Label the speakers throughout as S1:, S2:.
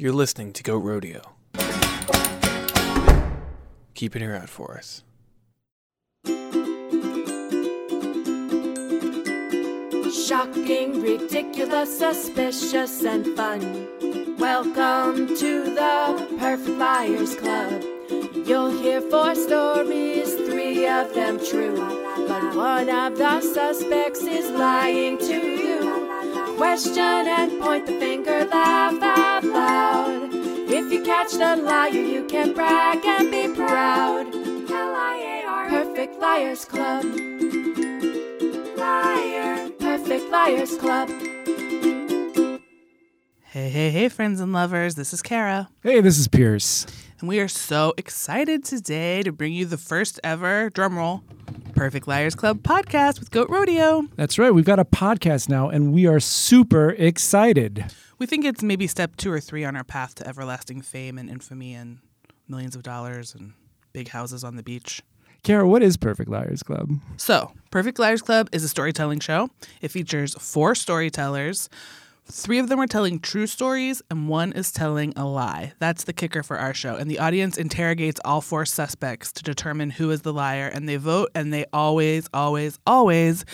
S1: You're listening to Goat Rodeo. Keep an ear out for us.
S2: Shocking, ridiculous, suspicious, and fun. Welcome to the Perfect Liars Club. You'll hear four stories, three of them true. But one of the suspects is lying to you. Question and point the finger, laugh out loud. If you catch the liar, you can brag and be proud. L-I-A-R. Perfect Liars Club. Liar. Perfect Liars Club.
S3: Hey, hey, hey, friends and lovers. This is Kara.
S4: Hey, this is Pierce.
S3: And we are so excited today to bring you the first ever, drumroll, Perfect Liars Club podcast with Goat Rodeo.
S4: That's right. We've got a podcast now, and we are super excited.
S3: We think it's maybe step two or three on our path to everlasting fame and infamy and millions of dollars and big houses on the beach.
S4: Kara, what is Perfect Liars Club?
S3: So, Perfect Liars Club is a storytelling show. It features four storytellers. Three of them are telling true stories, and one is telling a lie. That's the kicker for our show. And the audience interrogates all four suspects to determine who is the liar, and they vote, and they always, always, always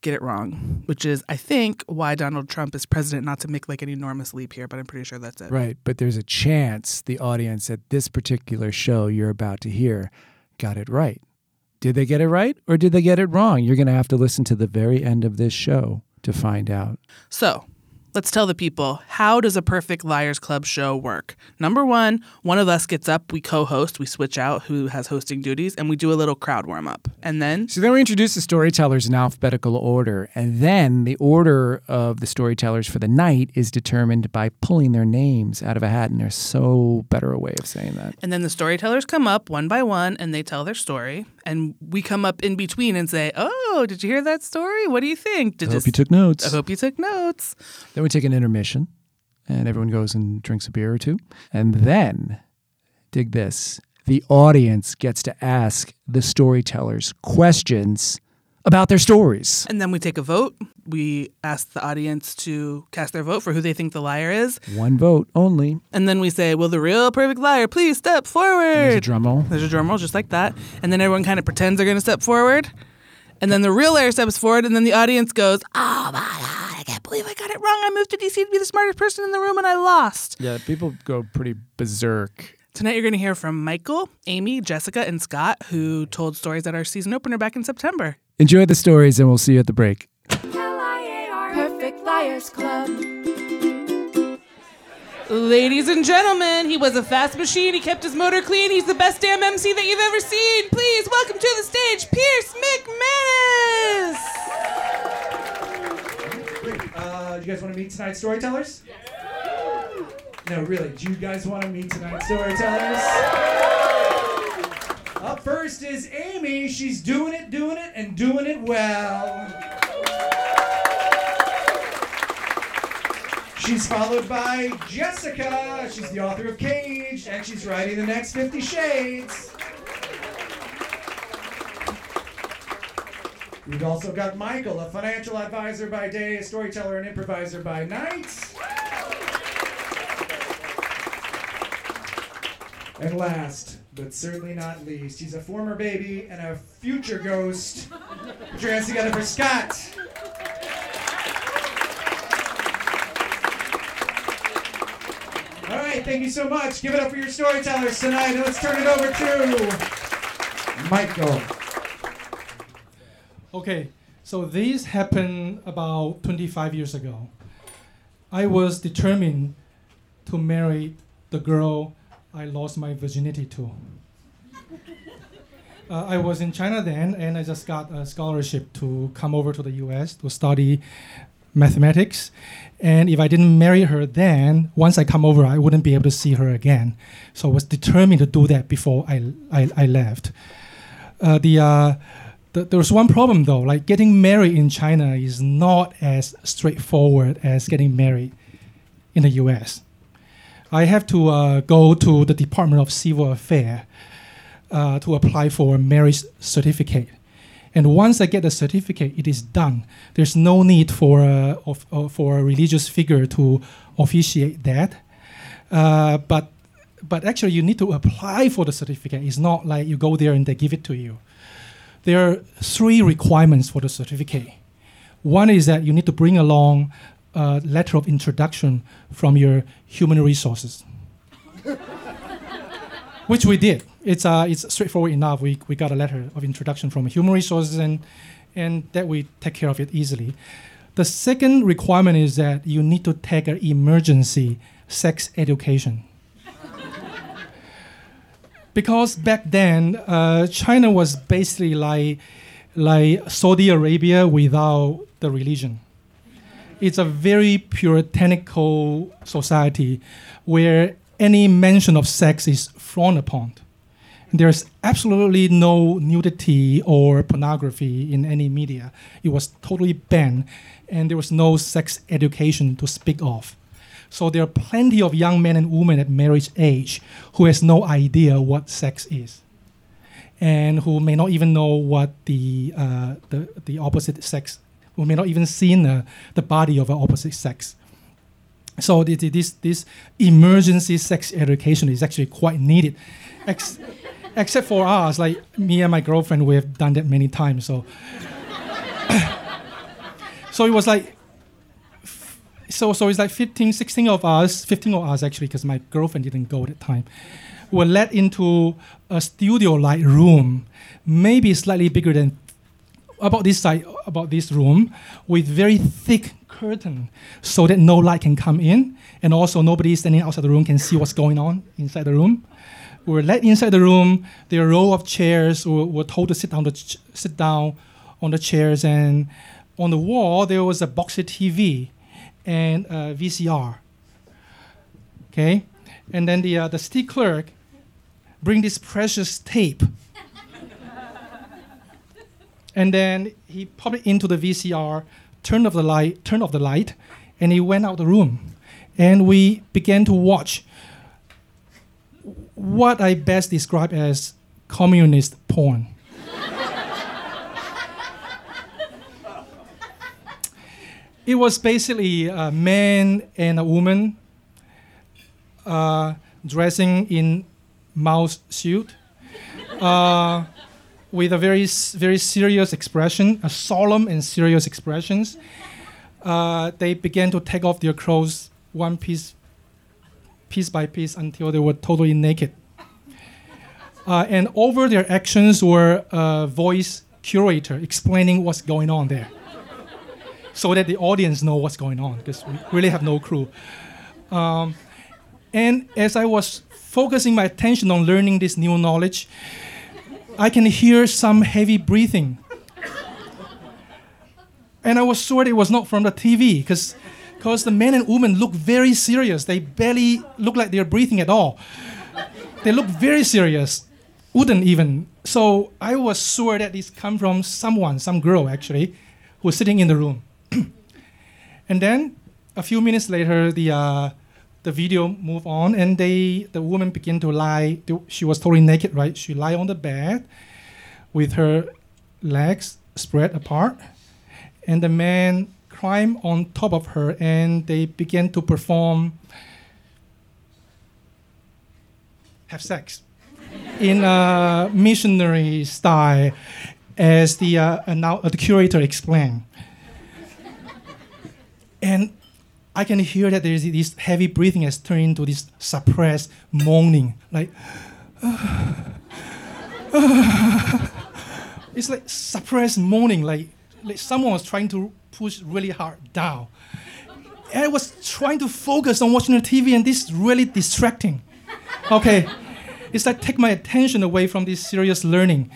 S3: get it wrong, which is, I think, why Donald Trump is president, not to make like an enormous leap here, but I'm pretty sure that's it.
S4: Right, but there's a chance the audience at this particular show you're about to hear got it right. Did they get it right or did they get it wrong? You're going to have to listen to the very end of this show to find out.
S3: So, let's tell the people how does a perfect liars club show work? Number one one of us gets up we co-host we switch out who has hosting duties and we do a little crowd warm up and then
S4: So then we introduce the storytellers in alphabetical order, and then the order of the storytellers for the night is determined by pulling their names out of a hat, and there's so better a way of saying that.
S3: and then the storytellers come up one by one and they tell their story and we come up in between and say oh did you hear that story? What do you think? Did
S4: I hope you took notes.
S3: i hope you took notes
S4: Then we take an intermission, and everyone goes and drinks a beer or two. And then, dig this, the audience gets to ask the storytellers questions about their stories.
S3: and then we take a vote we ask the audience to cast their vote for who they think the liar is
S4: One vote only.
S3: and then we say will the real perfect liar please step forward
S4: There's a drum roll.
S3: There's a drum roll just like that. And then everyone kind of pretends they're going to step forward. And then the real liar steps forward, and then the audience goes, Oh my God, I can't believe I got it wrong. I moved to DC to be the smartest person in the room, and I lost.
S4: Yeah, people go pretty berserk.
S3: Tonight, you're going to hear from Michael, Amy, Jessica, and Scott, who told stories at our season opener back in September.
S4: Enjoy the stories, and we'll see you at the break.
S2: L-I-A-R. Perfect Liars Club.
S3: Ladies and gentlemen, he was a fast machine. He kept his motor clean. He's the best damn MC that you've ever seen. Please welcome to the stage, Pierce McManus.
S5: Uh, do you guys want to meet tonight's storytellers? No, really. Do you guys want to meet tonight's storytellers? Up first is Amy. She's doing it, doing it, and doing it well. She's followed by Jessica. She's the author of Cage, and she's writing the next Fifty Shades. We've also got Michael, a financial advisor by day, a storyteller and improviser by night. And last, but certainly not least, he's a former baby and a future ghost. Put your hands together for Scott. All right, thank you so much. Give it up for your storytellers tonight, and let's turn it over to Michael.
S6: Okay, so this happened about 25 years ago. I was determined to marry the girl I lost my virginity to. Uh, I was in China then, and I just got a scholarship to come over to the US to study mathematics. And if I didn't marry her then, once I come over, I wouldn't be able to see her again. So I was determined to do that before I, I, I left. Uh, the, uh, the, there's one problem though, like getting married in China is not as straightforward as getting married in the US. I have to uh, go to the Department of Civil Affairs uh, to apply for a marriage certificate. And once I get the certificate, it is done. There's no need for a, of, uh, for a religious figure to officiate that. Uh, but but actually, you need to apply for the certificate. It's not like you go there and they give it to you. There are three requirements for the certificate. One is that you need to bring along a letter of introduction from your human resources, which we did. It's, uh, it's straightforward enough. We, we got a letter of introduction from human resources, and, and that we take care of it easily. The second requirement is that you need to take an emergency sex education. Because back then, uh, China was basically like, like Saudi Arabia without the religion. It's a very puritanical society where any mention of sex is frowned upon. There's absolutely no nudity or pornography in any media. It was totally banned, and there was no sex education to speak of. So there are plenty of young men and women at marriage age who has no idea what sex is, and who may not even know what the uh, the, the opposite sex, who may not even seen the, the body of an opposite sex. So this this emergency sex education is actually quite needed, Ex- except for us. Like me and my girlfriend, we have done that many times. So so it was like so so it's like 15 16 of us 15 of us actually because my girlfriend didn't go at the time were led into a studio like room maybe slightly bigger than about this size about this room with very thick curtain so that no light can come in and also nobody standing outside the room can see what's going on inside the room. We were led inside the room there were a row of chairs we were told to sit down, the ch- sit down on the chairs and on the wall there was a boxy tv and a vcr okay? And then the, uh, the city clerk bring this precious tape. And then he popped it into the vcr turned off the light turned off the light and he went out the room. And we began to watch what i best describe as communist porn it was basically a man and a woman uh, dressing in mouse suit uh, with a very very serious expression, a solemn and serious expressions. Uh, they began to take off their clothes one piece, piece by piece, until they were totally naked. Uh, and over their actions were a voice curator explaining what's going on there so that the audience know what's going on because we really have no clue. Um, and as I was focusing my attention on learning this new knowledge, I can hear some heavy breathing. And I was sure it was not from the TV because because the men and women look very serious. They barely look like they're breathing at all. They look very serious, wouldn't even. So I was sure that this come from someone, some girl actually, who's sitting in the room. And then a few minutes later, the uh, the video moved on, and they the woman began to lie. She was totally naked, right? She lie on the bed with her legs spread apart, and the man climbed on top of her, and they began to perform have sex in a missionary style, as the uh, uh, the curator explained and I can hear that there is this heavy breathing has turned into this suppressed moaning, like it's like suppressed moaning, like like someone was trying to push really hard down. And I was trying to focus on watching the TV, and this is really distracting. Okay, it's like take my attention away from this serious learning,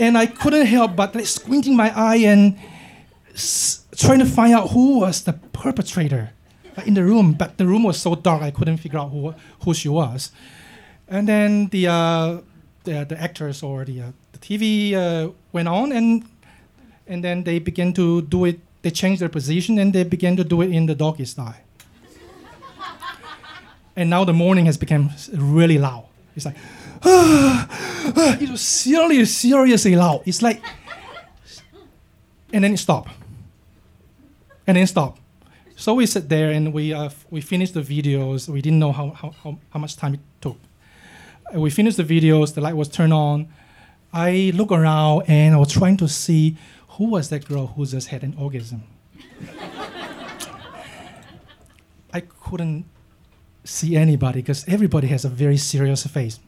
S6: and I couldn't help but like squinting my eye and s- trying to find out who was the perpetrator uh, in the room, but the room was so dark I couldn't figure out who who she was. And then the uh, the, the actors or the uh, the TV uh, went on, and and then they began to do it. They changed their position and they began to do it in the doggy style. and now the mourning has become really loud. It's like, it was seriously, seriously loud. It's like, and then it stopped and then stop. So we sit there and we uh, we finished the videos. We didn't know how, how, how, how much time it took. Uh, we finished the videos. The light was turned on. I look around and I was trying to see who was that girl who just had an orgasm. I couldn't see anybody because everybody has a very serious face.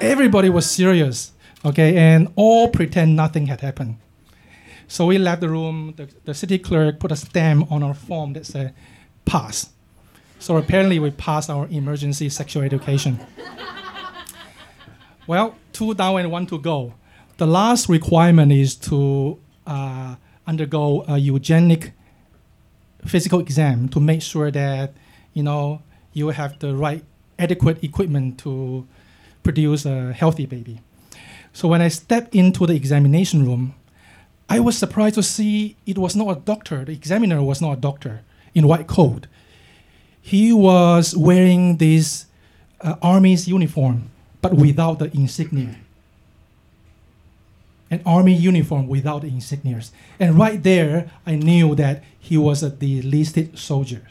S6: everybody was serious, okay, and all pretend nothing had happened. So we left the room. The, the city clerk put a stamp on our form that said pass. So apparently we passed our emergency sexual education. well, two down and one to go. The last requirement is to uh, undergo a eugenic physical exam to make sure that you know you have the right adequate equipment to produce a healthy baby. So when I stepped into the examination room, I was surprised to see it was not a doctor. The examiner was not a doctor in white coat. He was wearing this uh, army's uniform, but without the insignia. An army uniform without insignias. And right there, I knew that he was a delisted soldier.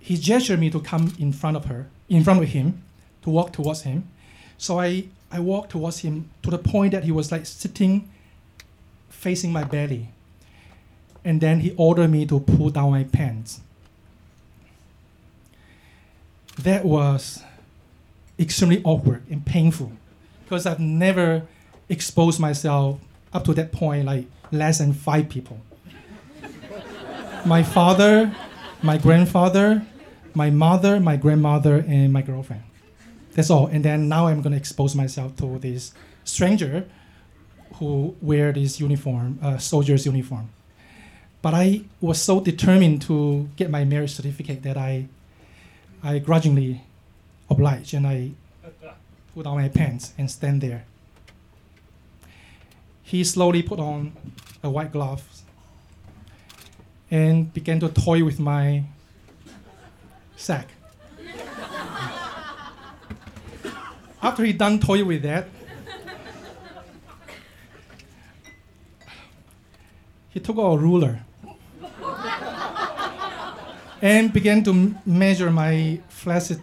S6: He gestured me to come in front of her, in front of him, to walk towards him. So I, I walked towards him to the point that he was like sitting facing my belly. And then he ordered me to pull down my pants. That was extremely awkward and painful because I've never exposed myself up to that point like less than five people. my father, my grandfather, my mother, my grandmother, and my girlfriend. That's all. And then now I'm gonna expose myself to this stranger who wear this uniform, uh, soldier's uniform. But I was so determined to get my marriage certificate that I, I grudgingly obliged and I put on my pants and stand there. He slowly put on a white glove and began to toy with my sack. After he done toy with that, he took out a ruler and began to measure my flaccid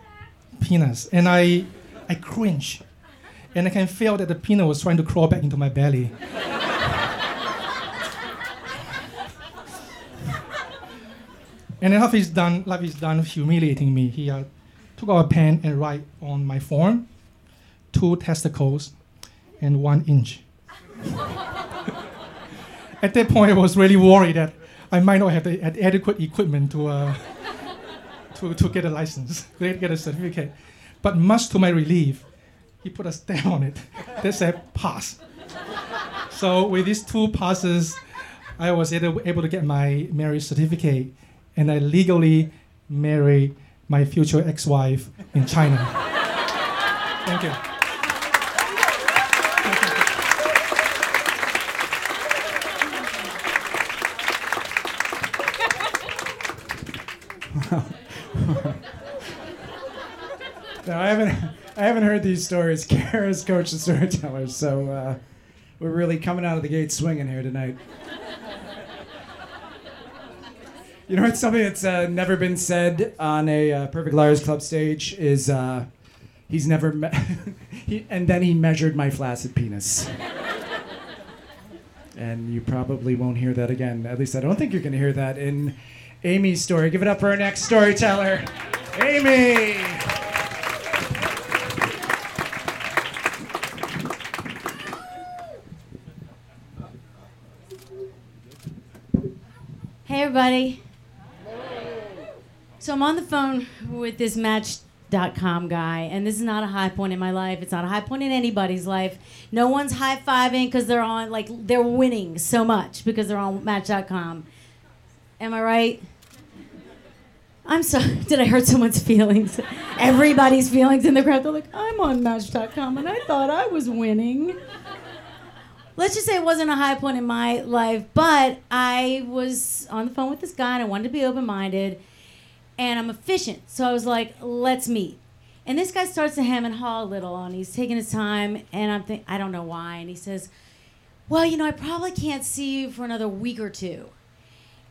S6: penis. And I, I cringe. And I can feel that the penis was trying to crawl back into my belly. and then after he's done, after he's done humiliating me, he uh, took out a pen and write on my form, two testicles and one inch. At that point, I was really worried that I might not have the ad- adequate equipment to, uh, to, to get a license, to get a certificate. But much to my relief, he put a stamp on it that said pass. So with these two passes, I was able, able to get my marriage certificate, and I legally married my future ex-wife in China. Thank you.
S5: I haven't. I haven't heard these stories. Kara's coach the storytellers, so uh, we're really coming out of the gate swinging here tonight. You know, it's something that's uh, never been said on a uh, Perfect Liars Club stage is uh, he's never me- he, and then he measured my flaccid penis. and you probably won't hear that again. At least I don't think you're going to hear that in Amy's story. Give it up for our next storyteller, Amy.
S7: Everybody. So I'm on the phone with this Match.com guy, and this is not a high point in my life. It's not a high point in anybody's life. No one's high fiving because they're on, like, they're winning so much because they're on Match.com. Am I right? I'm sorry. Did I hurt someone's feelings? Everybody's feelings in the crowd. They're like, I'm on Match.com, and I thought I was winning let's just say it wasn't a high point in my life, but I was on the phone with this guy and I wanted to be open minded and I'm efficient. So I was like, let's meet. And this guy starts to hem and haw a little and he's taking his time and I'm think I don't know why. And he says, Well, you know, I probably can't see you for another week or two.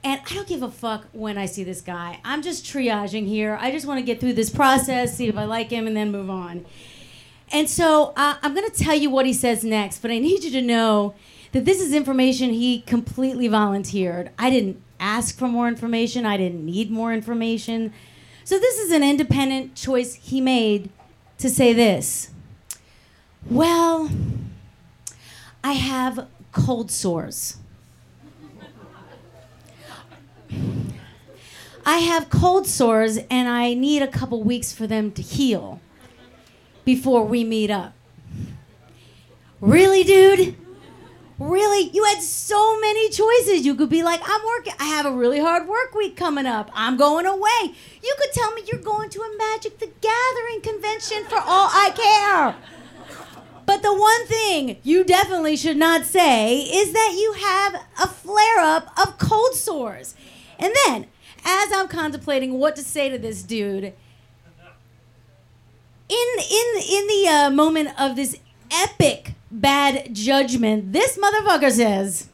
S7: And I don't give a fuck when I see this guy. I'm just triaging here. I just want to get through this process, see if I like him, and then move on. And so uh, I'm going to tell you what he says next, but I need you to know that this is information he completely volunteered. I didn't ask for more information, I didn't need more information. So this is an independent choice he made to say this. Well, I have cold sores. I have cold sores and I need a couple weeks for them to heal before we meet up. Really, dude? Really? You had so many choices. You could be like, I'm working, I have a really hard work week coming up. I'm going away. You could tell me you're going to a Magic the Gathering convention for all I care. But the one thing you definitely should not say is that you have a flare up of cold sores. And then, as I'm contemplating what to say to this dude, in in in the uh, moment of this epic bad judgment, this motherfucker says,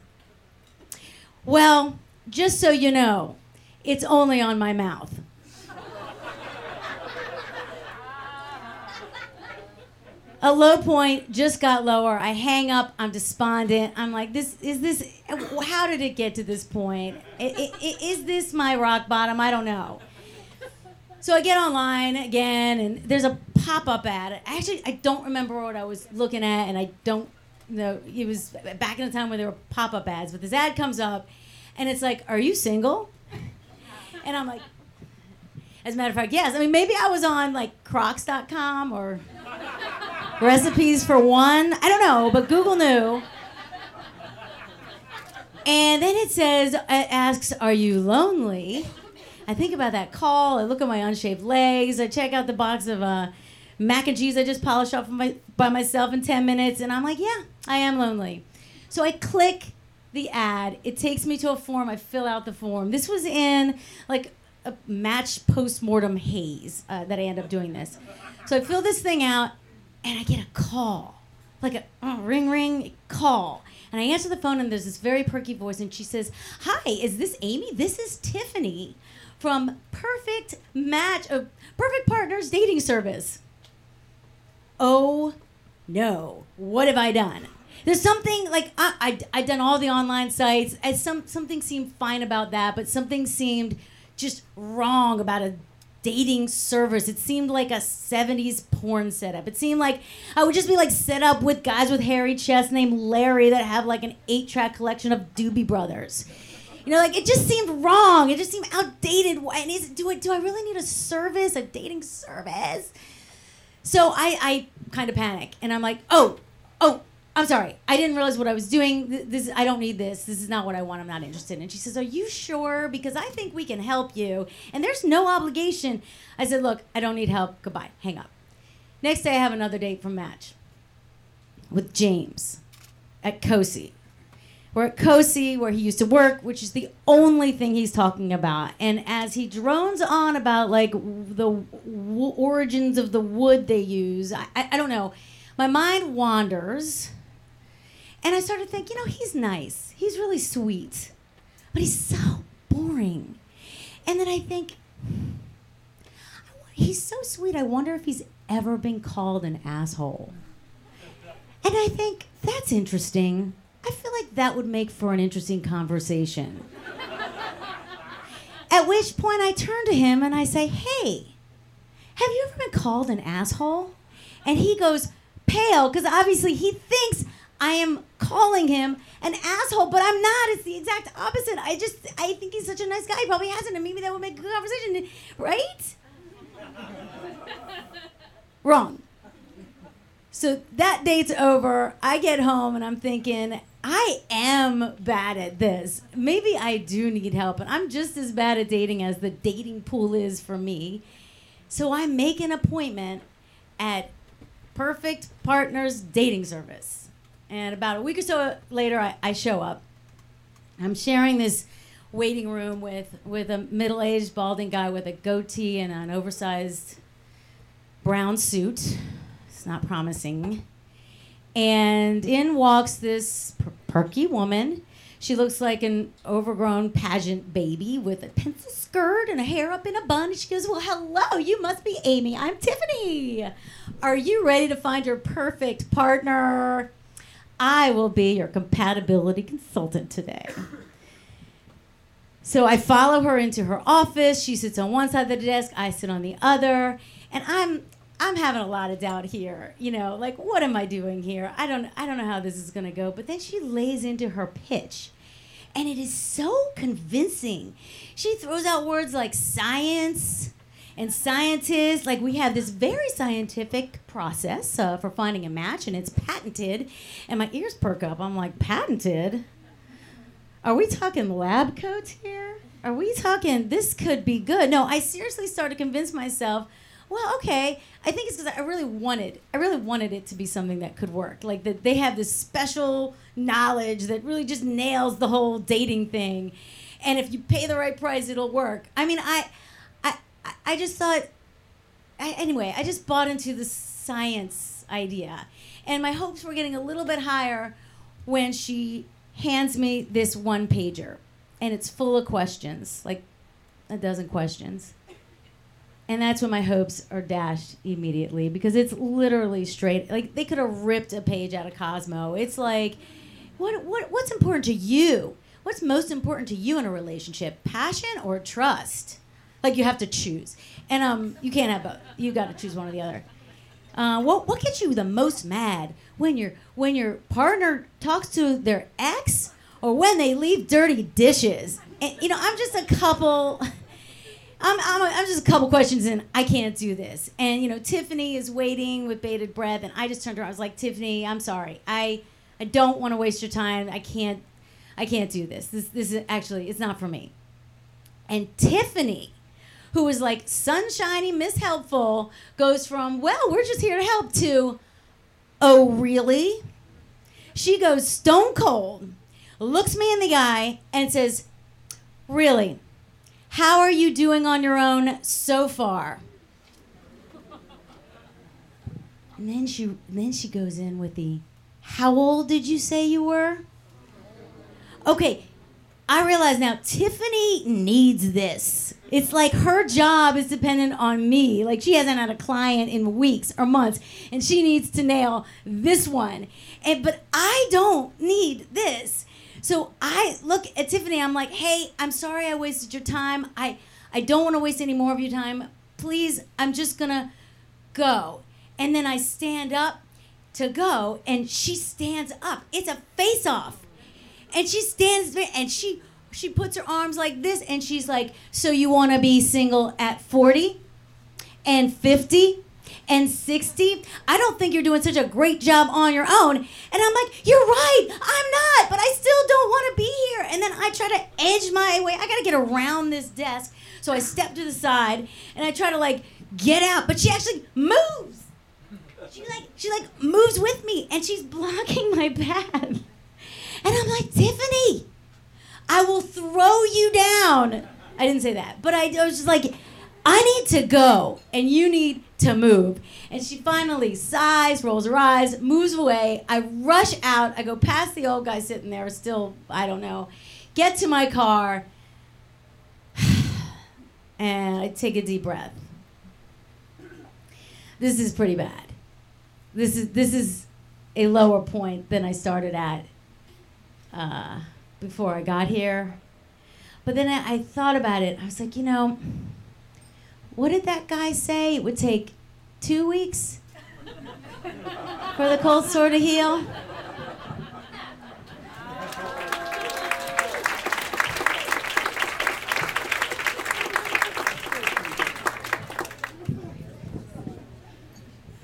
S7: "Well, just so you know, it's only on my mouth." a low point just got lower. I hang up. I'm despondent. I'm like, this is this. How did it get to this point? Is this my rock bottom? I don't know. So I get online again, and there's a pop-up ad. Actually, I don't remember what I was looking at, and I don't know. It was back in the time when there were pop-up ads, but this ad comes up, and it's like, "Are you single?" And I'm like, as a matter of fact, yes. I mean, maybe I was on like Crocs.com or recipes for one. I don't know, but Google knew. And then it says, it asks, Are you lonely? I think about that call. I look at my unshaved legs. I check out the box of uh, mac and cheese I just polished off my, by myself in 10 minutes. And I'm like, Yeah, I am lonely. So I click the ad. It takes me to a form. I fill out the form. This was in like a match postmortem haze uh, that I end up doing this. So I fill this thing out and I get a call, like a uh, ring, ring, call. And I answer the phone, and there's this very perky voice, and she says, "Hi, is this Amy? This is Tiffany from Perfect Match, uh, Perfect Partners Dating Service." Oh no, what have I done? There's something like I, I I done all the online sites. And some something seemed fine about that, but something seemed just wrong about a dating service. It seemed like a 70s porn setup. It seemed like I would just be like set up with guys with hairy chests named Larry that have like an eight track collection of Doobie Brothers. You know, like it just seemed wrong. It just seemed outdated. And is do I do I really need a service, a dating service? So I I kind of panic and I'm like, oh, oh, I'm sorry. I didn't realize what I was doing. This I don't need this. This is not what I want. I'm not interested. And she says, "Are you sure? Because I think we can help you, and there's no obligation." I said, "Look, I don't need help. Goodbye. Hang up." Next day, I have another date from Match with James at COSI. We're at COSI, where he used to work, which is the only thing he's talking about. And as he drones on about like the w- origins of the wood they use, I, I, I don't know. My mind wanders, and I started thinking, you know, he's nice. He's really sweet, but he's so boring. And then I think, hmm, he's so sweet. I wonder if he's ever been called an asshole. And I think that's interesting. I feel like that would make for an interesting conversation. At which point I turn to him and I say, Hey, have you ever been called an asshole? And he goes pale because obviously he thinks I am calling him an asshole, but I'm not. It's the exact opposite. I just, I think he's such a nice guy. He probably hasn't, and maybe that would make a good conversation, right? Wrong. So that date's over. I get home and I'm thinking, I am bad at this. Maybe I do need help, and I'm just as bad at dating as the dating pool is for me. So I make an appointment at Perfect Partners Dating Service. And about a week or so later, I, I show up. I'm sharing this waiting room with, with a middle aged balding guy with a goatee and an oversized brown suit. It's not promising. And in walks this per- perky woman. She looks like an overgrown pageant baby with a pencil skirt and a hair up in a bun. She goes, Well, hello, you must be Amy. I'm Tiffany. Are you ready to find your perfect partner? I will be your compatibility consultant today. So I follow her into her office. She sits on one side of the desk, I sit on the other, and I'm I'm having a lot of doubt here. You know, like what am I doing here? I don't I don't know how this is going to go. But then she lays into her pitch. And it is so convincing. She throws out words like science and scientists. Like we have this very scientific process uh, for finding a match, and it's patented. And my ears perk up. I'm like, patented? Are we talking lab coats here? Are we talking this could be good? No, I seriously started to convince myself well, okay. I think it's because I really wanted, I really wanted it to be something that could work. Like that they have this special knowledge that really just nails the whole dating thing, and if you pay the right price, it'll work. I mean, I, I, I just thought. I, anyway, I just bought into the science idea, and my hopes were getting a little bit higher when she hands me this one pager, and it's full of questions, like a dozen questions and that's when my hopes are dashed immediately because it's literally straight like they could have ripped a page out of Cosmo. It's like what what what's important to you? What's most important to you in a relationship? Passion or trust? Like you have to choose. And um you can't have both. You got to choose one or the other. Uh, what what gets you the most mad when your when your partner talks to their ex or when they leave dirty dishes? And, you know, I'm just a couple I'm, I'm, I'm just a couple questions in. I can't do this. And, you know, Tiffany is waiting with bated breath. And I just turned around. I was like, Tiffany, I'm sorry. I, I don't want to waste your time. I can't, I can't do this. This, this is actually, it's not for me. And Tiffany, who was like sunshiny, Miss Helpful, goes from, well, we're just here to help to, oh, really? She goes stone cold, looks me in the eye, and says, really? How are you doing on your own so far? And then she then she goes in with the How old did you say you were? Okay, I realize now Tiffany needs this. It's like her job is dependent on me. Like she hasn't had a client in weeks or months and she needs to nail this one. And but I don't need this. So I look at Tiffany. I'm like, hey, I'm sorry I wasted your time. I I don't want to waste any more of your time. Please, I'm just gonna go. And then I stand up to go, and she stands up. It's a face off, and she stands there, and she she puts her arms like this, and she's like, so you want to be single at 40 and 50 and 60. I don't think you're doing such a great job on your own. And I'm like, you're right, I'm not, but I still don't want to be here. And then I try to edge my way. I got to get around this desk. So I step to the side and I try to like get out, but she actually moves. She like she like moves with me and she's blocking my path. And I'm like, Tiffany, I will throw you down. I didn't say that, but I, I was just like, I need to go and you need to move. And she finally sighs, rolls her eyes, moves away. I rush out. I go past the old guy sitting there, still, I don't know, get to my car, and I take a deep breath. This is pretty bad. This is this is a lower point than I started at uh, before I got here. But then I, I thought about it. I was like, you know, what did that guy say? It would take two weeks for the cold sore to heal?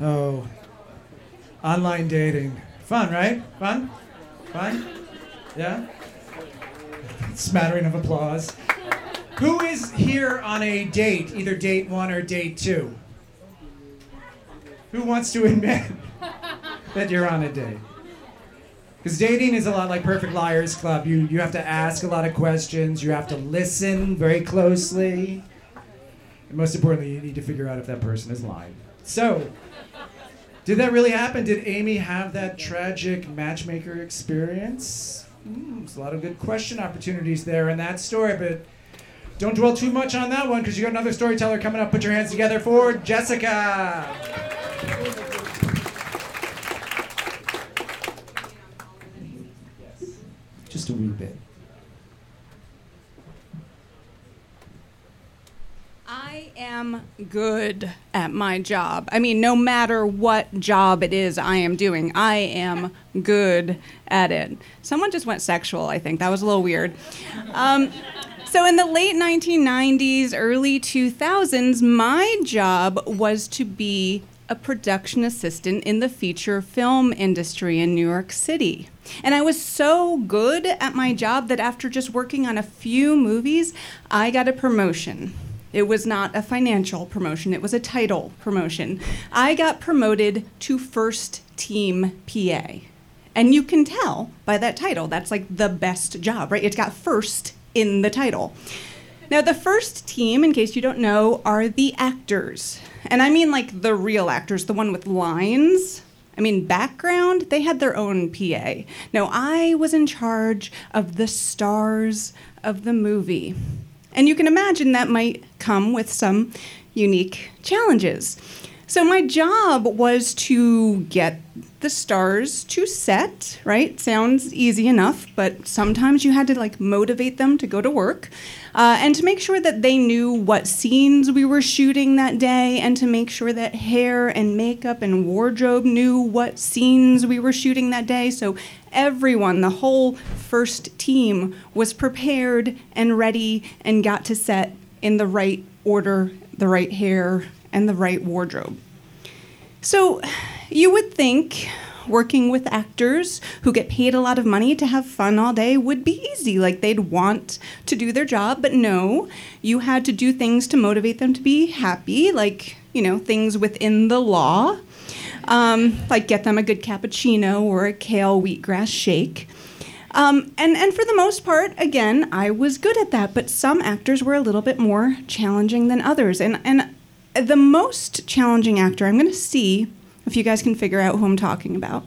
S5: Oh, online dating. Fun, right? Fun? Fun? Yeah? Smattering of applause. Who is here on a date, either date one or date two? Who wants to admit that you're on a date? Because dating is a lot like Perfect Liars Club. You, you have to ask a lot of questions, you have to listen very closely. And most importantly, you need to figure out if that person is lying. So, did that really happen? Did Amy have that tragic matchmaker experience? Hmm, There's a lot of good question opportunities there in that story, but don't dwell too much on that one because you got another storyteller coming up. Put your hands together for Jessica. Just a wee bit.
S8: I am good at my job. I mean, no matter what job it is I am doing, I am good at it. Someone just went sexual, I think. That was a little weird. Um, so, in the late 1990s, early 2000s, my job was to be a production assistant in the feature film industry in New York City. And I was so good at my job that after just working on a few movies, I got a promotion. It was not a financial promotion, it was a title promotion. I got promoted to first team PA. And you can tell by that title, that's like the best job, right? It's got first in the title. Now, the first team, in case you don't know, are the actors. And I mean like the real actors, the one with lines. I mean, background, they had their own PA. Now, I was in charge of the stars of the movie. And you can imagine that might come with some unique challenges. So, my job was to get the stars to set, right? Sounds easy enough, but sometimes you had to like motivate them to go to work uh, and to make sure that they knew what scenes we were shooting that day and to make sure that hair and makeup and wardrobe knew what scenes we were shooting that day. So everyone, the whole first team, was prepared and ready and got to set in the right order, the right hair, and the right wardrobe. So you would think working with actors who get paid a lot of money to have fun all day would be easy. Like they'd want to do their job, but no, you had to do things to motivate them to be happy, like, you know, things within the law, um, like get them a good cappuccino or a kale wheatgrass shake. Um, and, and for the most part, again, I was good at that, but some actors were a little bit more challenging than others. And, and the most challenging actor, I'm going to see if you guys can figure out who I'm talking about.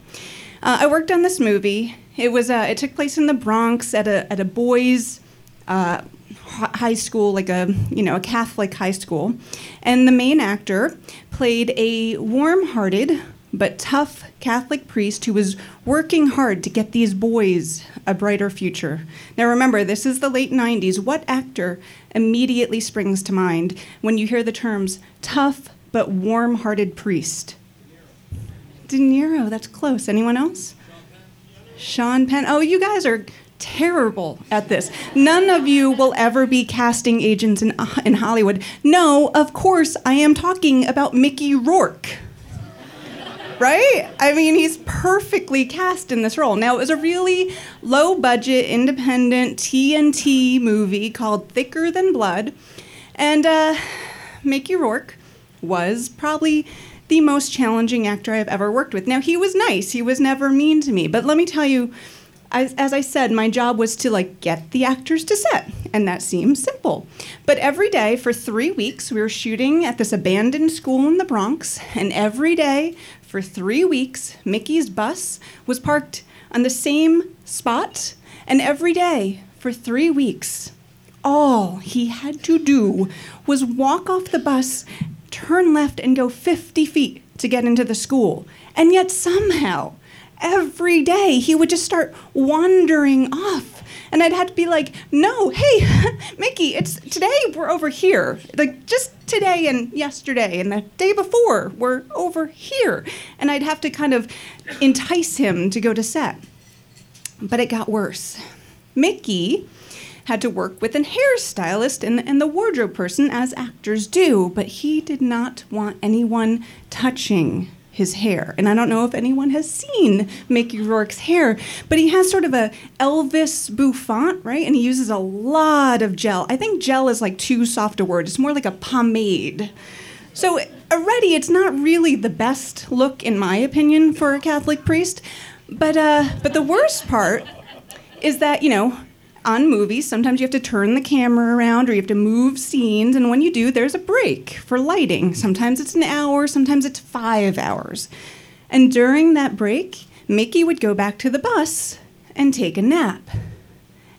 S8: Uh, I worked on this movie. It was uh, it took place in the Bronx at a at a boys' uh, high school, like a you know a Catholic high school, and the main actor played a warm-hearted but tough Catholic priest who was working hard to get these boys a brighter future. Now remember, this is the late 90s. What actor immediately springs to mind when you hear the terms tough but warm-hearted priest? De Niro, that's close. Anyone else? Sean Penn. Oh, you guys are terrible at this. None of you will ever be casting agents in, in Hollywood. No, of course, I am talking about Mickey Rourke. Right? I mean, he's perfectly cast in this role. Now, it was a really low budget, independent TNT movie called Thicker Than Blood. And uh, Mickey Rourke was probably the most challenging actor I've ever worked with. Now, he was nice, he was never mean to me, but let me tell you, as, as, I said, my job was to like get the actors to set, and that seems simple. But every day for three weeks, we were shooting at this abandoned school in the Bronx, and every day for three weeks, Mickey's bus was parked on the same spot, and every day for three weeks, all he had to do was walk off the bus turn left and go 50 feet to get into the school. And yet somehow, every day, he would just start wandering off. And I'd have to be like, no, hey, Mickey, it's today we're over here. Like just today and yesterday and the day before we're over here. And I'd have to kind of entice him to go to set. But it got worse. Mickey had to work with a hairstylist and, and the wardrobe person, as actors do, but he did not want anyone touching his hair. And I don't know if anyone has seen Mickey Rourke's hair, but he has sort of a Elvis bouffant, right? And he uses a lot of gel. I think gel is like too soft a word. It's more like a pomade. So already it's not really the best look in my opinion for a Catholic priest. But uh, but the worst part is that, you know, on movies, sometimes you have to turn the camera around or you have to move scenes, and when you do, there's a break for lighting. Sometimes it's an hour, sometimes it's five hours. And during that break, Mickey would go back to the bus and take a nap.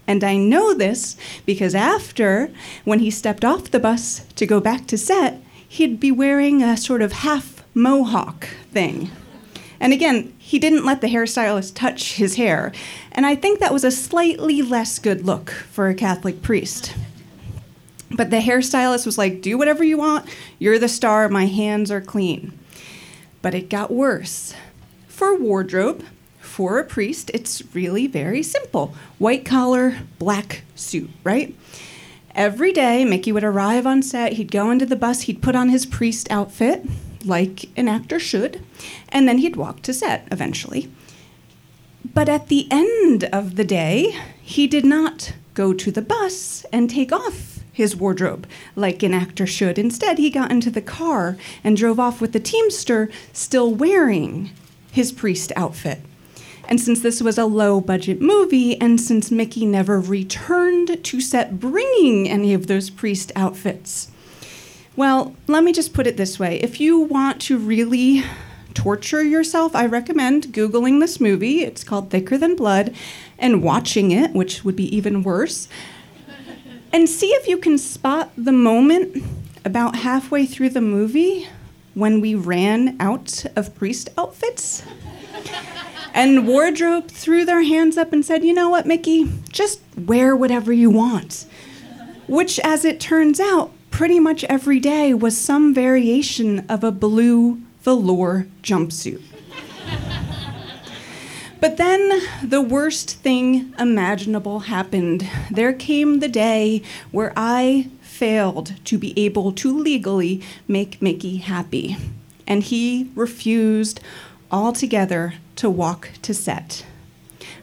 S8: And I know this because after, when he stepped off the bus to go back to set, he'd be wearing a sort of half mohawk thing. And again, he didn't let the hairstylist touch his hair. And I think that was a slightly less good look for a Catholic priest. But the hairstylist was like, do whatever you want. You're the star. My hands are clean. But it got worse. For wardrobe, for a priest, it's really very simple white collar, black suit, right? Every day, Mickey would arrive on set, he'd go into the bus, he'd put on his priest outfit, like an actor should, and then he'd walk to set eventually. But at the end of the day, he did not go to the bus and take off his wardrobe like an actor should. Instead, he got into the car and drove off with the Teamster still wearing his priest outfit. And since this was a low budget movie, and since Mickey never returned to set bringing any of those priest outfits, well, let me just put it this way. If you want to really torture yourself, I recommend Googling this movie. It's called Thicker Than Blood, and watching it, which would be even worse. And see if you can spot the moment about halfway through the movie when we ran out of priest outfits. And wardrobe threw their hands up and said, You know what, Mickey? Just wear whatever you want. Which, as it turns out, pretty much every day was some variation of a blue velour jumpsuit. But then the worst thing imaginable happened. There came the day where I failed to be able to legally make Mickey happy. And he refused altogether to walk to set.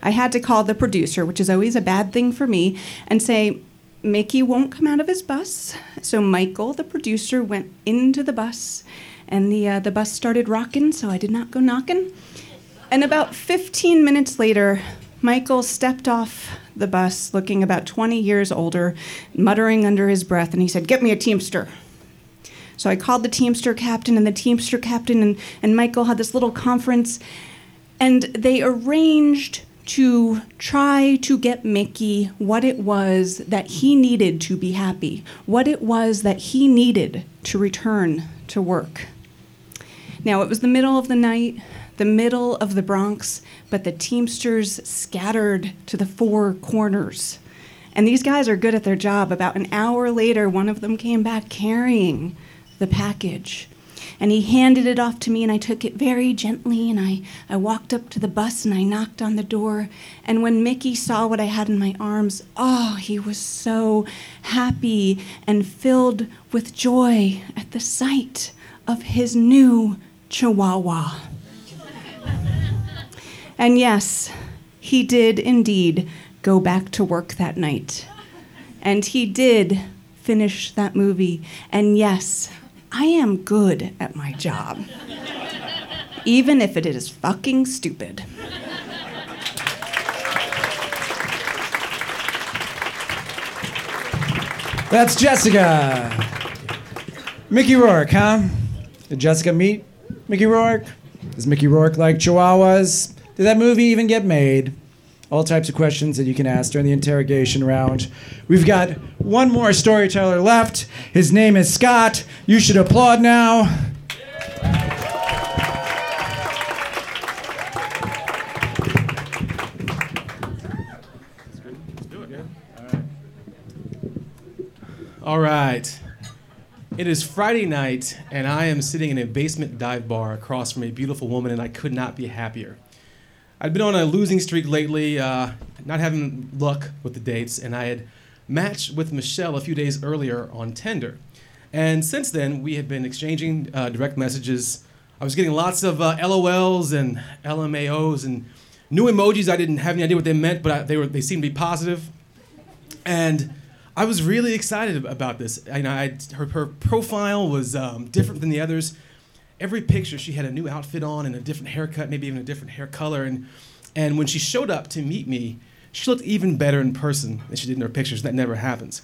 S8: I had to call the producer, which is always a bad thing for me, and say, Mickey won't come out of his bus. So Michael, the producer, went into the bus, and the, uh, the bus started rocking, so I did not go knocking. And about 15 minutes later, Michael stepped off the bus, looking about 20 years older, muttering under his breath, and he said, Get me a Teamster. So I called the Teamster captain, and the Teamster captain and, and Michael had this little conference, and they arranged to try to get Mickey what it was that he needed to be happy, what it was that he needed to return to work. Now, it was the middle of the night, the middle of the Bronx, but the Teamsters scattered to the four corners. And these guys are good at their job. About an hour later, one of them came back carrying the package. And he handed it off to me, and I took it very gently. And I, I walked up to the bus and I knocked on the door. And when Mickey saw what I had in my arms, oh, he was so happy and filled with joy at the sight of his new chihuahua. and yes, he did indeed go back to work that night. And he did finish that movie. And yes, I am good at my job, even if it is fucking stupid.
S5: That's Jessica. Mickey Rourke, huh? Did Jessica meet Mickey Rourke? Does Mickey Rourke like chihuahuas? Did that movie even get made? All types of questions that you can ask during the interrogation round. We've got one more storyteller left. His name is Scott. You should applaud now.
S9: All right. It is Friday night, and I am sitting in a basement dive bar across from a beautiful woman, and I could not be happier. I'd been on a losing streak lately, uh, not having luck with the dates, and I had matched with Michelle a few days earlier on Tinder. And since then, we had been exchanging uh, direct messages. I was getting lots of uh, LOLs and LMAOs and new emojis. I didn't have any idea what they meant, but I, they were they seemed to be positive. And I was really excited about this. I, her, her profile was um, different than the others. Every picture, she had a new outfit on and a different haircut, maybe even a different hair color. And, and when she showed up to meet me, she looked even better in person than she did in her pictures. That never happens.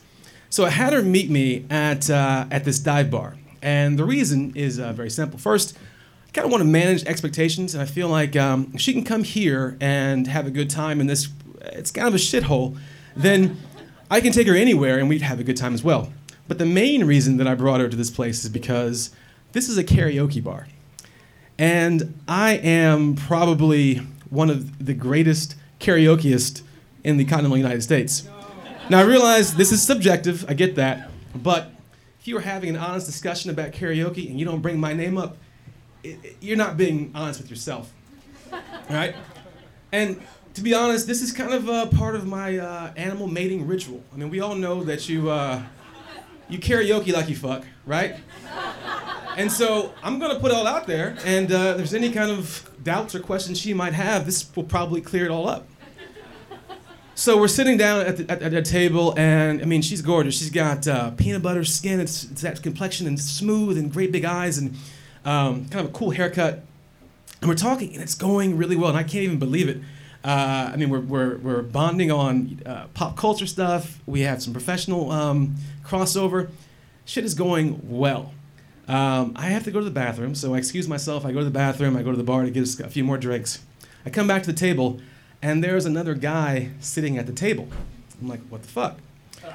S9: So I had her meet me at, uh, at this dive bar. And the reason is uh, very simple. First, I kind of want to manage expectations, and I feel like um, if she can come here and have a good time in this it's kind of a shithole, then I can take her anywhere and we'd have a good time as well. But the main reason that I brought her to this place is because this is a karaoke bar. And I am probably one of the greatest karaokeists in the continental United States. Now, I realize this is subjective, I get that, but if you are having an honest discussion about karaoke and you don't bring my name up, it, it- you're not being honest with yourself. Right? And to be honest, this is kind of uh, part of my uh, animal mating ritual. I mean, we all know that you, uh, you karaoke like you fuck, right? And so I'm going to put it all out there, and uh, if there's any kind of doubts or questions she might have, this will probably clear it all up. So we're sitting down at, the, at, at a table, and I mean, she's gorgeous. She's got uh, peanut butter skin, it's, it's that complexion, and smooth, and great big eyes, and um, kind of a cool haircut. And we're talking, and it's going really well, and I can't even believe it. Uh, I mean, we're, we're, we're bonding on uh, pop culture stuff. We have some professional um, crossover. Shit is going well. Um, I have to go to the bathroom, so I excuse myself. I go to the bathroom. I go to the bar to get a few more drinks. I come back to the table, and there's another guy sitting at the table. I'm like, what the fuck?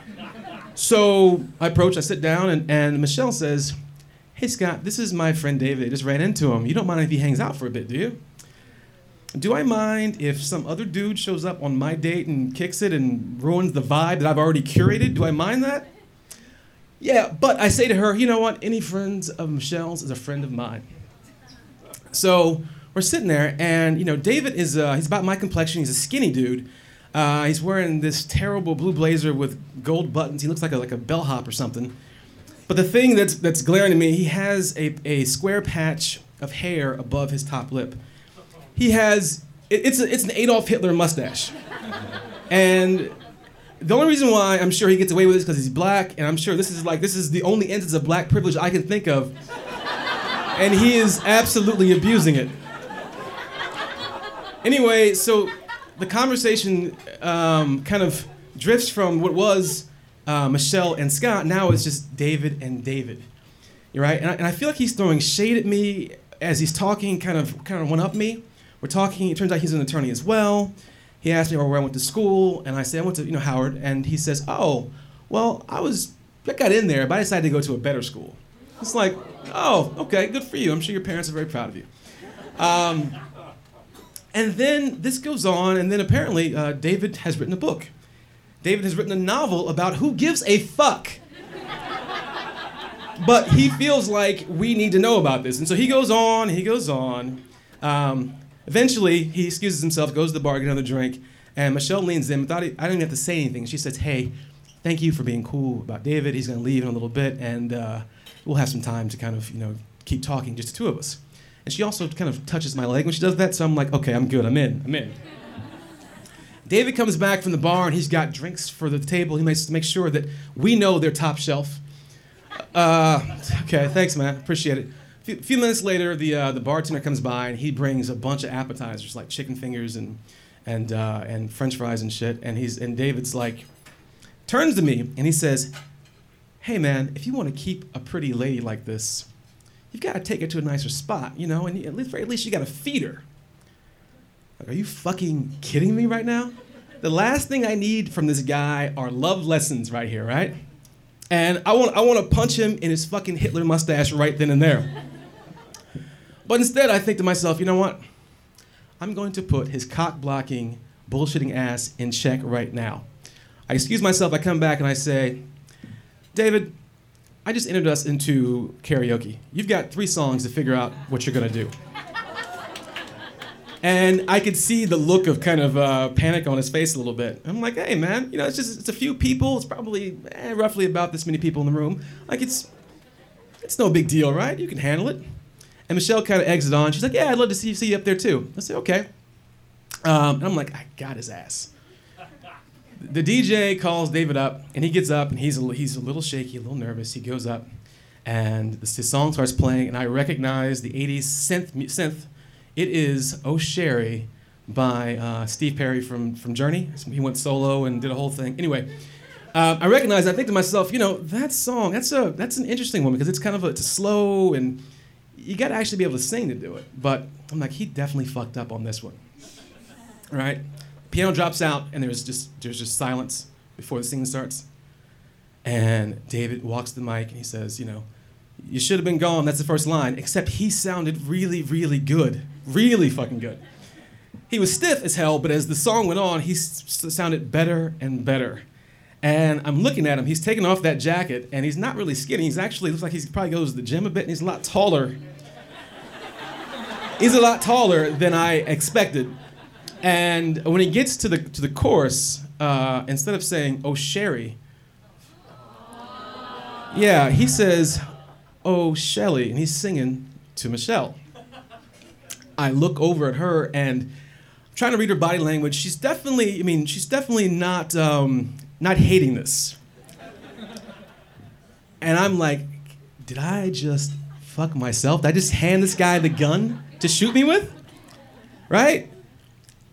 S9: So I approach, I sit down, and, and Michelle says, Hey, Scott, this is my friend David. I just ran into him. You don't mind if he hangs out for a bit, do you? Do I mind if some other dude shows up on my date and kicks it and ruins the vibe that I've already curated? Do I mind that? Yeah, but I say to her, you know what? Any friends of Michelle's is a friend of mine. So we're sitting there, and you know, David is uh, he's about my complexion. He's a skinny dude. Uh, he's wearing this terrible blue blazer with gold buttons. He looks like a, like a bellhop or something. But the thing that's that's glaring to me, he has a, a square patch of hair above his top lip. He has it, it's a, it's an Adolf Hitler mustache, and the only reason why I'm sure he gets away with this because he's black, and I'm sure this is like this is the only instance of black privilege I can think of, and he is absolutely abusing it. Anyway, so the conversation um, kind of drifts from what was uh, Michelle and Scott. Now it's just David and David. You're right, and I, and I feel like he's throwing shade at me as he's talking, kind of kind of one up me. We're talking. It turns out he's an attorney as well. He asked me where I went to school, and I said I went to you know Howard, and he says, "Oh, well, I was I got in there, but I decided to go to a better school." It's like, "Oh, okay, good for you. I'm sure your parents are very proud of you." Um, and then this goes on, and then apparently uh, David has written a book. David has written a novel about who gives a fuck. but he feels like we need to know about this. And so he goes on, he goes on. Um, eventually, he excuses himself, goes to the bar, get another drink, and Michelle leans in. Without, I don't even have to say anything. She says, Hey, thank you for being cool about David. He's going to leave in a little bit, and uh, we'll have some time to kind of, you know, keep talking, just the two of us. And she also kind of touches my leg when she does that, so I'm like, okay, I'm good, I'm in, I'm in. David comes back from the bar and he's got drinks for the table. He makes make sure that we know they're top shelf. Uh, okay, thanks, man. Appreciate it. A few, minutes later, the uh, the bartender comes by and he brings a bunch of appetizers like chicken fingers and and uh, and French fries and shit. And he's and David's like, turns to me and he says, "Hey, man, if you want to keep a pretty lady like this, you've got to take her to a nicer spot, you know, and at least, very least you got to feed her." Like, are you fucking kidding me right now? The last thing I need from this guy are love lessons right here, right? And I want, I want to punch him in his fucking Hitler mustache right then and there. But instead, I think to myself, you know what? I'm going to put his cock blocking, bullshitting ass in check right now. I excuse myself, I come back and I say, David, I just entered us into karaoke. You've got three songs to figure out what you're gonna do. And I could see the look of kind of uh, panic on his face a little bit. I'm like, hey man, you know, it's just it's a few people. It's probably eh, roughly about this many people in the room. Like it's it's no big deal, right? You can handle it. And Michelle kind of exits on. She's like, yeah, I'd love to see, see you up there too. I say, okay. Um, and I'm like, I got his ass. The DJ calls David up, and he gets up, and he's a, he's a little shaky, a little nervous. He goes up, and the, the song starts playing, and I recognize the 80s synth. synth. It is Oh Sherrie by uh, Steve Perry from, from Journey. He went solo and did a whole thing. Anyway, uh, I recognize. I think to myself, you know, that song. That's a that's an interesting one because it's kind of a, it's a slow and you got to actually be able to sing to do it. But I'm like, he definitely fucked up on this one, right? Piano drops out, and there's just there's just silence before the singing starts. And David walks to the mic and he says, you know, you should have been gone. That's the first line. Except he sounded really, really good, really fucking good. He was stiff as hell, but as the song went on, he s- sounded better and better. And I'm looking at him. He's taking off that jacket, and he's not really skinny. He's actually looks like he probably goes to the gym a bit, and he's a lot taller. He's a lot taller than I expected. And when he gets to the to the chorus, uh, instead of saying "Oh Sherrie," yeah, he says "Oh Shelly," and he's singing to Michelle. I look over at her and trying to read her body language. She's definitely, I mean, she's definitely not um, not hating this. And I'm like, did I just fuck myself? Did I just hand this guy the gun to shoot me with? Right?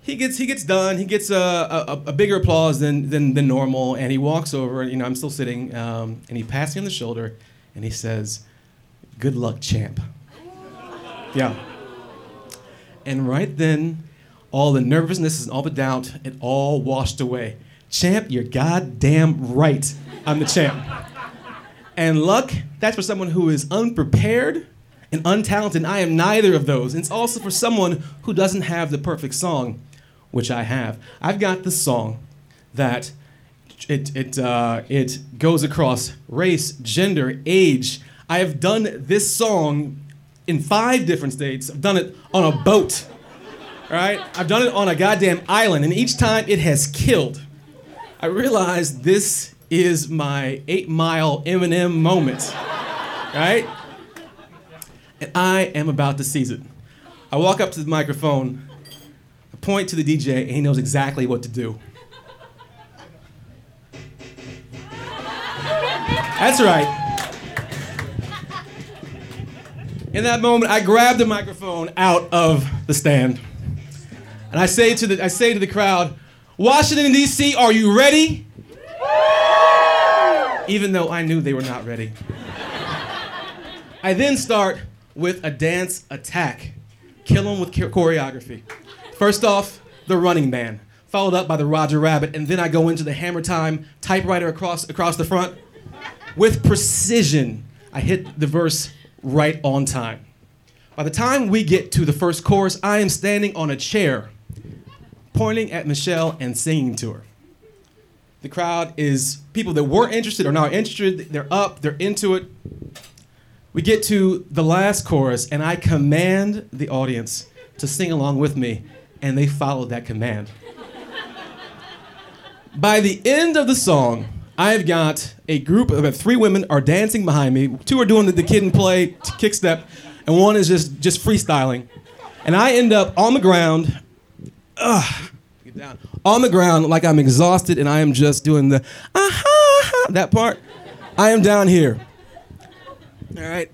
S9: He gets he gets done. He gets a, a, a bigger applause than, than than normal, and he walks over. And, you know, I'm still sitting, um, and he passes me on the shoulder, and he says, "Good luck, champ." Yeah. And right then, all the nervousness and all the doubt, it all washed away. Champ, you're goddamn right. I'm the champ. And luck, that's for someone who is unprepared and untalented. I am neither of those. And it's also for someone who doesn't have the perfect song, which I have. I've got the song that it, it, uh, it goes across race, gender, age. I have done this song in five different states. I've done it on a boat. Right? I've done it on a goddamn island, and each time it has killed. I realized this is my eight mile Eminem moment. Right? And I am about to seize it. I walk up to the microphone, I point to the DJ, and he knows exactly what to do. That's right. In that moment, I grab the microphone out of the stand. And I say to the I say to the crowd, Washington D.C., are you ready? Even though I knew they were not ready. I then start with a dance attack. Kill 'em with choreography. First off, the running man, followed up by the Roger Rabbit, and then I go into the hammer time typewriter across across the front. With precision, I hit the verse right on time. By the time we get to the first chorus, I am standing on a chair, pointing at Michelle and singing to her. The crowd is people that weren't interested are now interested. They're up, they're into it. We get to the last chorus, and I command the audience to sing along with me, and they followed that command. By the end of the song, I've got a group of three women are dancing behind me. Two are doing the, the kid and play t- kick step, and one is just just freestyling. And I end up on the ground, ugh, get down on the ground like I'm exhausted, and I am just doing the ah, aha that part. I am down here. All right.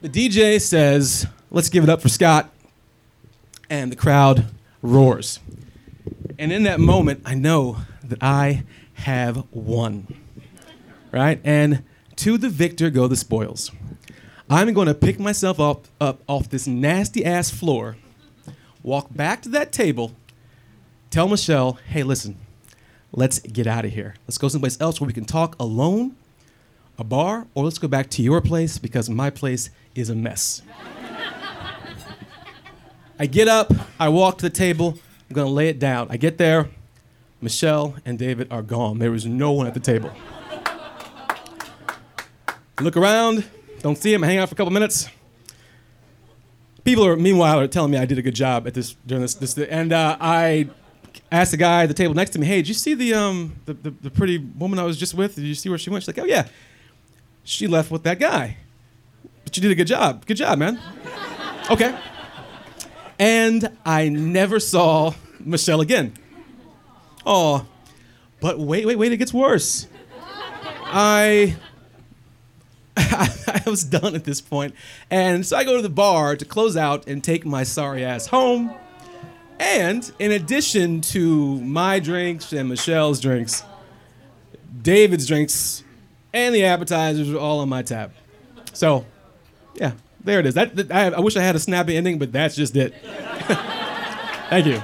S9: The DJ says, "Let's give it up for Scott," and the crowd roars. And in that moment, I know that I have won. Right? And to the victor go the spoils. I'm going to pick myself up, up off this nasty ass floor, walk back to that table, tell Michelle, hey, listen, let's get out of here. Let's go someplace else where we can talk alone, a bar, or let's go back to your place because my place is a mess. I get up, I walk to the table, I'm gonna lay it down. I get there, Michelle and David are gone. There was no one at the table. Look around, don't see him, hang out for a couple minutes. People are, meanwhile, are telling me I did a good job at this during this. this and uh, I asked the guy at the table next to me, "Hey, did you see the um the, the, the pretty woman I was just with? Did you see where she went?" She's like, "Oh yeah, she left with that guy." But you did a good job. Good job, man. okay. And I never saw Michelle again. Oh, but wait, wait, wait, it gets worse. I I was done at this point. And so I go to the bar to close out and take my sorry ass home. And in addition to my drinks and Michelle's drinks, David's drinks and the appetizers were all on my tab. So, yeah, there it is. That, that I, I wish I had a snappy ending, but that's just it. Thank you.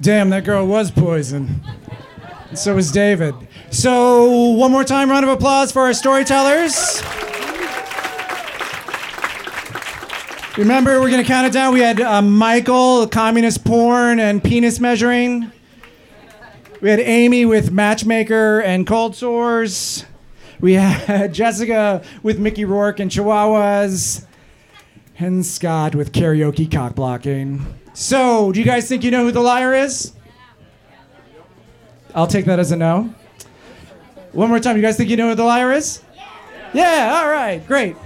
S5: Damn, that girl was poison. so was David. So, one more time, round of applause for our storytellers. Remember, we're going to count it down. We had uh, Michael, communist porn and penis measuring. We had Amy with matchmaker and cold sores. We had Jessica with Mickey Rourke and Chihuahuas. And Scott with karaoke cock blocking. So, do you guys think you know who the liar is? I'll take that as a no. One more time. You guys think you know who the liar is? Yeah, all right, great.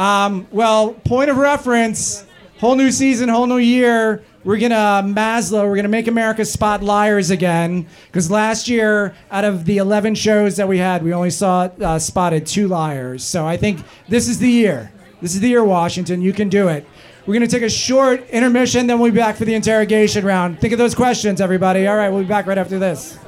S5: Um, well, point of reference, whole new season, whole new year. We're gonna Maslow. We're gonna make America spot liars again. Because last year, out of the 11 shows that we had, we only saw uh, spotted two liars. So I think this is the year. This is the year, Washington. You can do it. We're gonna take a short intermission, then we'll be back for the interrogation round. Think of those questions, everybody. All right, we'll be back right after this.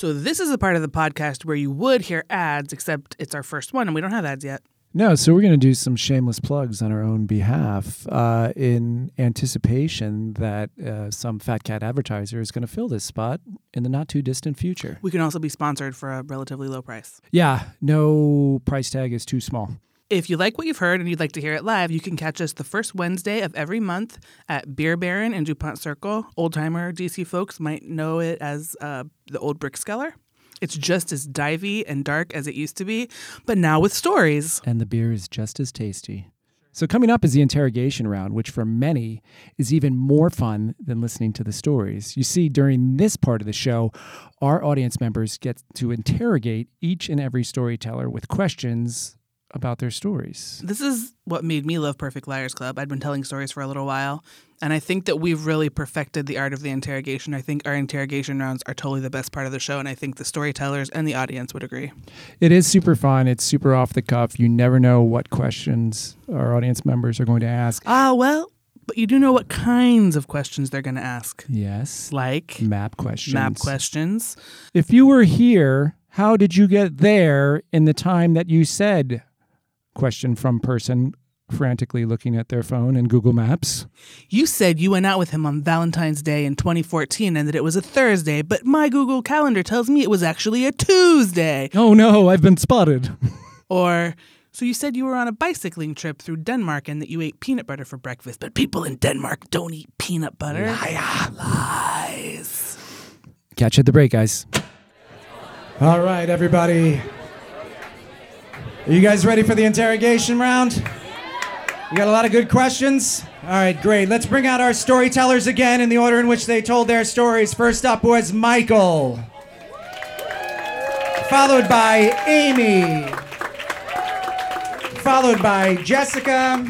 S3: So this is the part of the podcast where you would hear ads, except it's our first one and we don't have ads yet.
S4: No, so we're going to do some shameless plugs on our own behalf uh, in anticipation that uh, some fat cat advertiser is going to fill this spot in the not too distant future.
S3: We can also be sponsored for a relatively low price.
S4: Yeah, no price tag is too small.
S3: If you like what you've heard and you'd like to hear it live, you can catch us the first Wednesday of every month at Beer Baron in Dupont Circle. Old timer DC folks might know it as uh, the Old Brickskeller. It's just as divey and dark as it used to be, but now with stories.
S4: And the beer is just as tasty. So, coming up is the interrogation round, which for many is even more fun than listening to the stories. You see, during this part of the show, our audience members get to interrogate each and every storyteller with questions about their stories.
S3: This is what made me love Perfect Liars Club. I'd been telling stories for a little while, and I think that we've really perfected the art of the interrogation. I think our interrogation rounds are totally the best part of the show, and I think the storytellers and the audience would agree.
S4: It is super fun. It's super off the cuff. You never know what questions our audience members are going to ask.
S3: Ah, well, but you do know what kinds of questions they're going to ask.
S4: Yes.
S3: Like
S4: map questions.
S3: Map questions.
S4: If you were here, how did you get there in the time that you said question from person frantically looking at their phone and Google Maps.
S3: You said you went out with him on Valentine's Day in 2014 and that it was a Thursday, but my Google Calendar tells me it was actually a Tuesday.
S4: Oh no, I've been spotted.
S3: or so you said you were on a bicycling trip through Denmark and that you ate peanut butter for breakfast, but people in Denmark don't eat peanut butter.
S4: Liar.
S3: Lies.
S4: Catch you at the break, guys.
S5: All right, everybody. Are you guys ready for the interrogation round? You got a lot of good questions? All right, great. Let's bring out our storytellers again in the order in which they told their stories. First up was Michael, followed by Amy, followed by Jessica,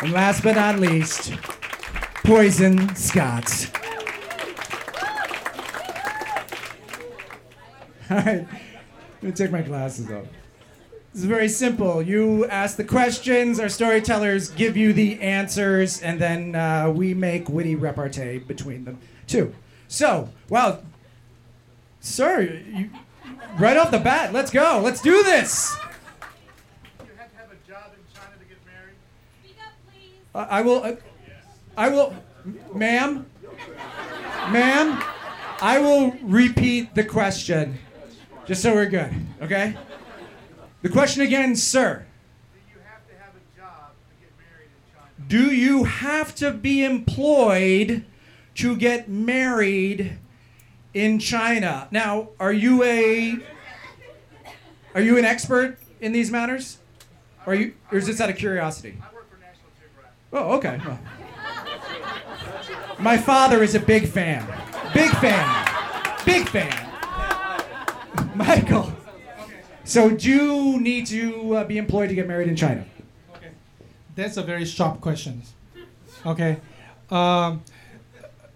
S5: and last but not least, Poison Scott. All right. Let me take my glasses off. This is very simple. You ask the questions, our storytellers give you the answers, and then uh, we make witty repartee between them too. So, wow, sir, you, right off the bat, let's go. Let's do this. Uh, I will. Uh, I will, ma'am. Ma'am, I will repeat the question. Just so we're good, okay? The question again, sir. Do you have to
S10: have a job to get married in China? Do
S5: you have to be employed to get married in China? Now, are you a are you an expert in these matters? Or are you or is this out of curiosity? I work for National Geographic. Oh, okay. Well. My father is a big fan. Big fan. Big fan. Michael. So, do you need to uh, be employed to get married in China?
S6: Okay. That's a very sharp question. Okay. Um,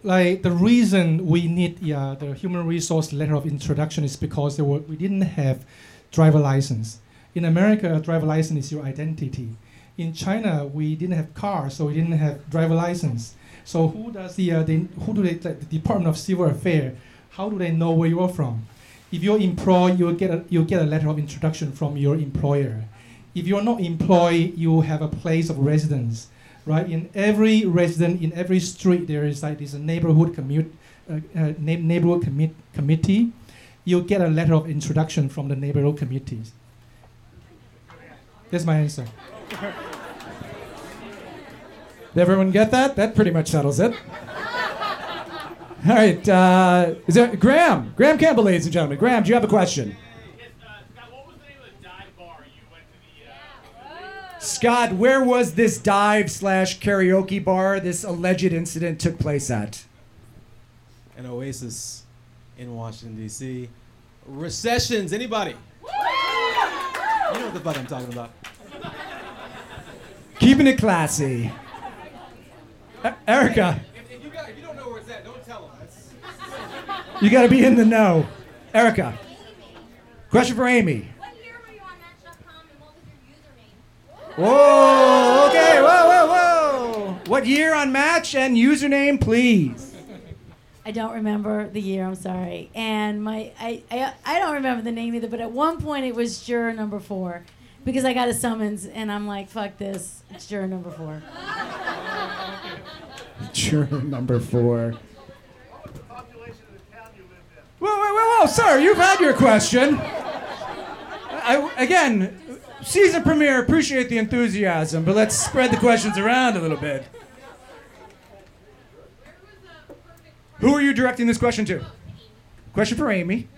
S6: like the reason we need yeah, the human resource letter of introduction is because there were, we didn't have driver license. In America, a driver license is your identity. In China, we didn't have cars, so we didn't have driver license. So who does the, uh, the who do they, the Department of Civil Affairs? How do they know where you are from? If you're employed, you'll get a, you'll get a letter of introduction from your employer. If you're not employed, you have a place of residence. right? In every resident, in every street, there is like this neighborhood commute, uh, uh, neighborhood commit, committee. You'll get a letter of introduction from the neighborhood committees. That's my answer.
S5: Did everyone get that? That pretty much settles it. All right. Uh, is there Graham? Graham Campbell, ladies and gentlemen. Graham, do you have a question? Scott, where was this dive slash karaoke bar this alleged incident took place at?
S9: An oasis in Washington D.C. Recessions. Anybody? You know what the fuck I'm talking about.
S5: Keeping it classy. E- Erica,
S9: If, if you got, if you don't know where it's at, don't tell them.
S5: You got to be in the know. Erica, question for Amy.
S11: What year on Match.com and what was your username?
S5: Whoa, okay, whoa, whoa, whoa. What year on match and username, please?
S7: I don't remember the year. I'm sorry, and my I, I I don't remember the name either. But at one point, it was juror number four, because I got a summons, and I'm like, "Fuck this!" It's juror number four.
S5: Juror number four. Whoa, whoa, whoa, whoa, sir, you've had your question. I, again, season premiere, appreciate the enthusiasm, but let's spread the questions around a little bit. Who are you directing this question to? Question for Amy.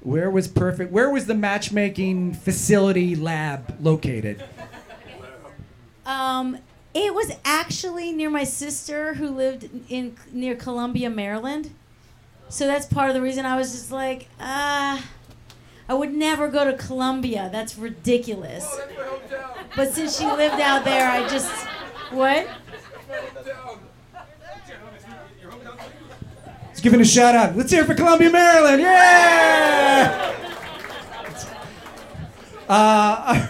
S5: Where was perfect? Where was the matchmaking facility lab located?
S7: Um, it was actually near my sister who lived in near Columbia, Maryland. So that's part of the reason I was just like, ah, I would never go to Columbia. That's ridiculous. But since she lived out there, I just what?
S5: Let's give it a shout out. Let's hear it for Columbia, Maryland. Yeah! Uh,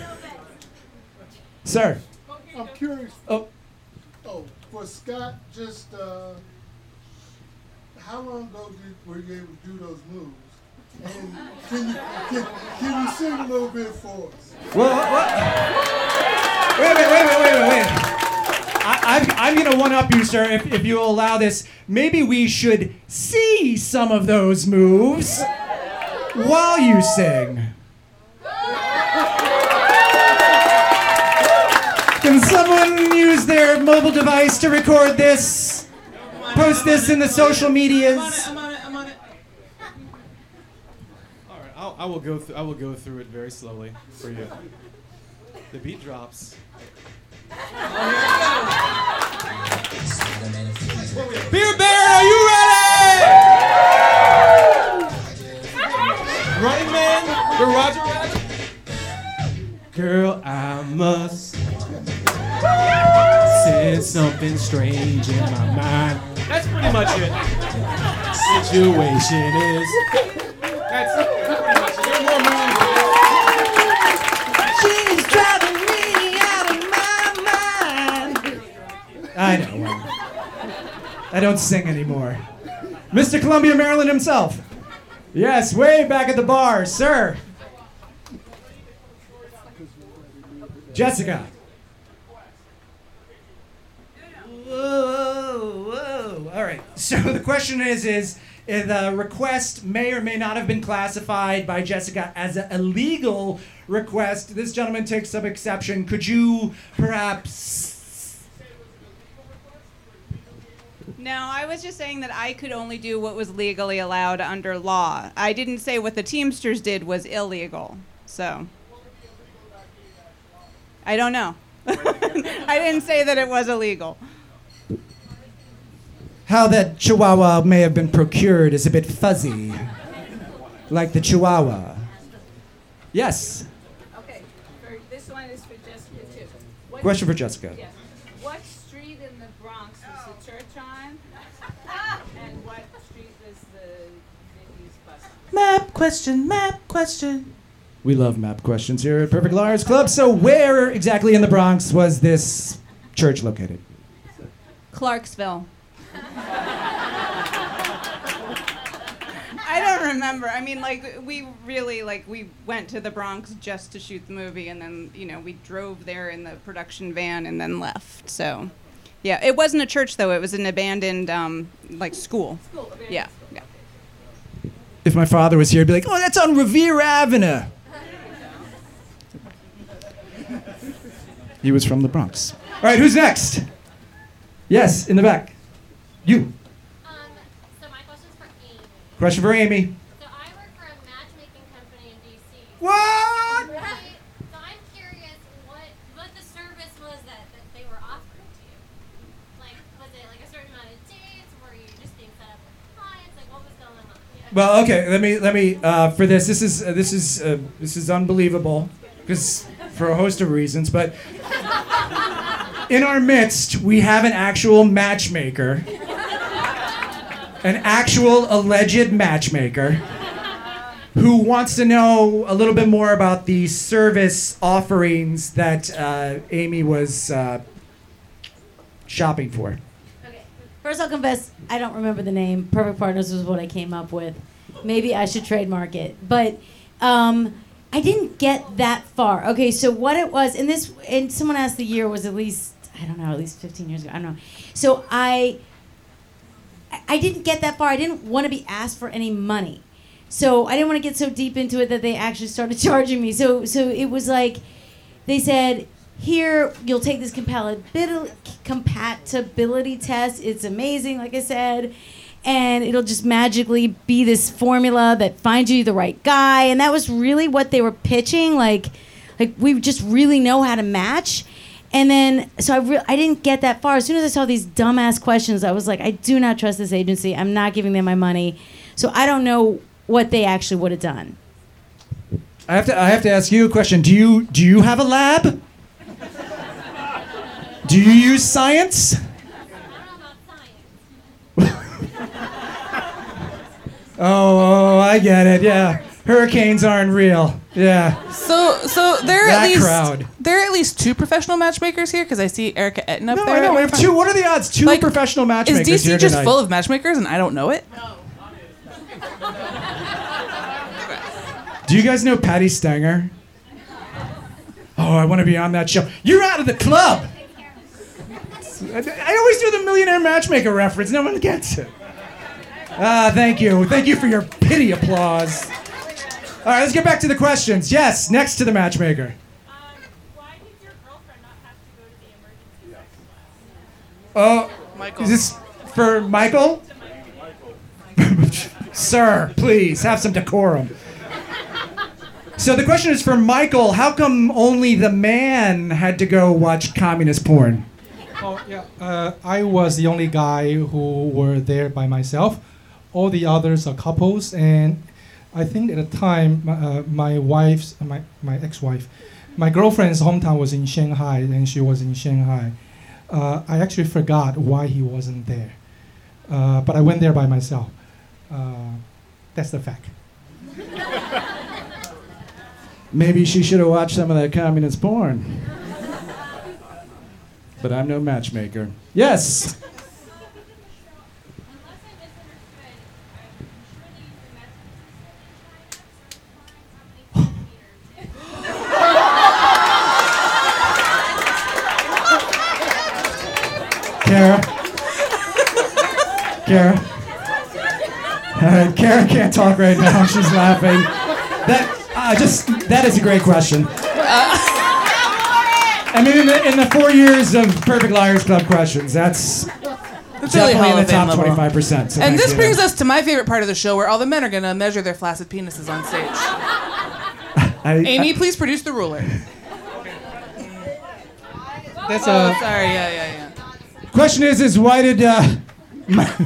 S5: sir.
S12: I'm curious.
S5: Oh.
S12: Oh, for Scott, just uh, how long ago were you able to do those moves? And can you can, can you sing a little bit for us?
S5: Well, what? Wait wait wait a minute, wait. I, I'm, I'm going to one up you, sir, if, if you'll allow this. Maybe we should see some of those moves while you sing. Can someone use their mobile device to record this? Post this in the social medias.
S9: I'm on it. I'm on it. All right, I'll, I will go. Th- I will go through it very slowly for you. The beat drops. Beer Bear, are you ready? Running Man, the Roger Rabbit. Girl, I must sense something strange in my mind. That's pretty much it. Situation is. That's pretty much it. There are more moves.
S5: She's driving me out of my mind. I know. I don't sing anymore. Mr. Columbia, Maryland himself. Yes, way back at the bar, sir. Jessica. Whoa, whoa. All right. So the question is, is the request may or may not have been classified by Jessica as an illegal request. This gentleman takes some exception. Could you perhaps?
S8: No, I was just saying that I could only do what was legally allowed under law. I didn't say what the Teamsters did was illegal. So I don't know. I didn't say that it was illegal.
S5: How that chihuahua may have been procured is a bit fuzzy. Like the chihuahua. Yes.
S13: Okay, for, this one is for Jessica too. What,
S5: Question for Jessica.
S13: Yes. What street in the Bronx was the church on? and what street was the Vicky's bus on?
S3: Map question, map question.
S5: We love map questions here at Perfect Liars Club. So, where exactly in the Bronx was this church located?
S8: Clarksville. I don't remember. I mean, like we really like we went to the Bronx just to shoot the movie, and then you know we drove there in the production van and then left. So, yeah, it wasn't a church though. It was an abandoned um, like school. School. Yeah. Yeah.
S5: If my father was here, he'd be like, "Oh, that's on Revere Avenue." He was from the Bronx. All right, who's next? Yes, in the back. You.
S11: Um, so my question's for Amy.
S5: Question for Amy.
S11: So I work for a matchmaking company in DC.
S5: What?
S11: Right? So I'm curious what what the service was that, that they were offering to you. Like, was it like a certain amount of dates? Were you just being set up with clients? Like, what was going on? Yeah.
S5: Well, okay. Let me let me uh, for this. This is uh, this is uh, this is unbelievable because for a host of reasons. But in our midst, we have an actual matchmaker, an actual alleged matchmaker, who wants to know a little bit more about the service offerings that uh, Amy was uh, shopping for. Okay.
S7: First, I'll confess, I don't remember the name. Perfect Partners was what I came up with. Maybe I should trademark it. But um, I didn't get that far. Okay, so what it was, and this, and someone asked the year was at least, I don't know, at least 15 years ago. I don't know. So I, I didn't get that far. I didn't want to be asked for any money. So I didn't want to get so deep into it that they actually started charging me. So so it was like they said, "Here, you'll take this compatibility test. It's amazing, like I said." And it'll just magically be this formula that finds you the right guy, and that was really what they were pitching. Like, like we just really know how to match. And then, so I, re- I didn't get that far. As soon as I saw these dumbass questions, I was like, I do not trust this agency. I'm not giving them my money. So I don't know what they actually would have done.
S5: I have to I have to ask you a question. Do you do you have a lab? Do you use science? Oh, oh, I get it. Yeah. Hurricanes aren't real. Yeah.
S3: So, so there are
S5: That
S3: at least
S5: crowd.
S3: there are at least two professional matchmakers here because I see Erica Etten up
S5: No,
S3: there.
S5: I know. We have two. What are the odds? Two
S3: Like,
S5: professional matchmakers
S3: Is
S5: here
S3: DC just
S5: tonight.
S3: full of matchmakers and I don't know it? No.
S5: Do you guys know Patti Stanger? Oh, I want to be on that show. You're out of the club. I I always do the millionaire matchmaker reference. No one gets it. Ah, thank you. Thank you for your pity applause. All right, let's get back to the questions. Yes, next to the matchmaker.
S11: Um, why did your girlfriend not have to go to the emergency sex
S5: class? Oh, is this for Michael? Sir, please have some decorum. So the question is for Michael. How come only the man had to go watch communist porn?
S6: Oh yeah, uh, I was the only guy who were there by myself. All the others are couples, and I think at the time my, uh, my wife's my my ex-wife, my girlfriend's hometown was in Shanghai, and she was in Shanghai. Uh, I actually forgot why he wasn't there, uh, but I went there by myself. Uh, that's the fact.
S5: Maybe she should have watched some of that communist porn. But I'm no matchmaker. Yes. Kara. Kara. Uh, Kara can't talk right now. She's laughing. That uh, just that is a great question. I mean, in the, in the four years of Perfect Liars Club questions, that's
S3: It's really
S5: definitely
S3: Hall
S5: in
S3: of
S5: the top twenty-five percent.
S3: and this brings us to my favorite part of the show where all the men are going to measure their flaccid penises on stage.
S5: I,
S3: Amy, please produce the ruler.
S6: That's
S3: Oh,
S6: a
S3: sorry. Yeah, yeah, yeah.
S5: Question is, is why did uh,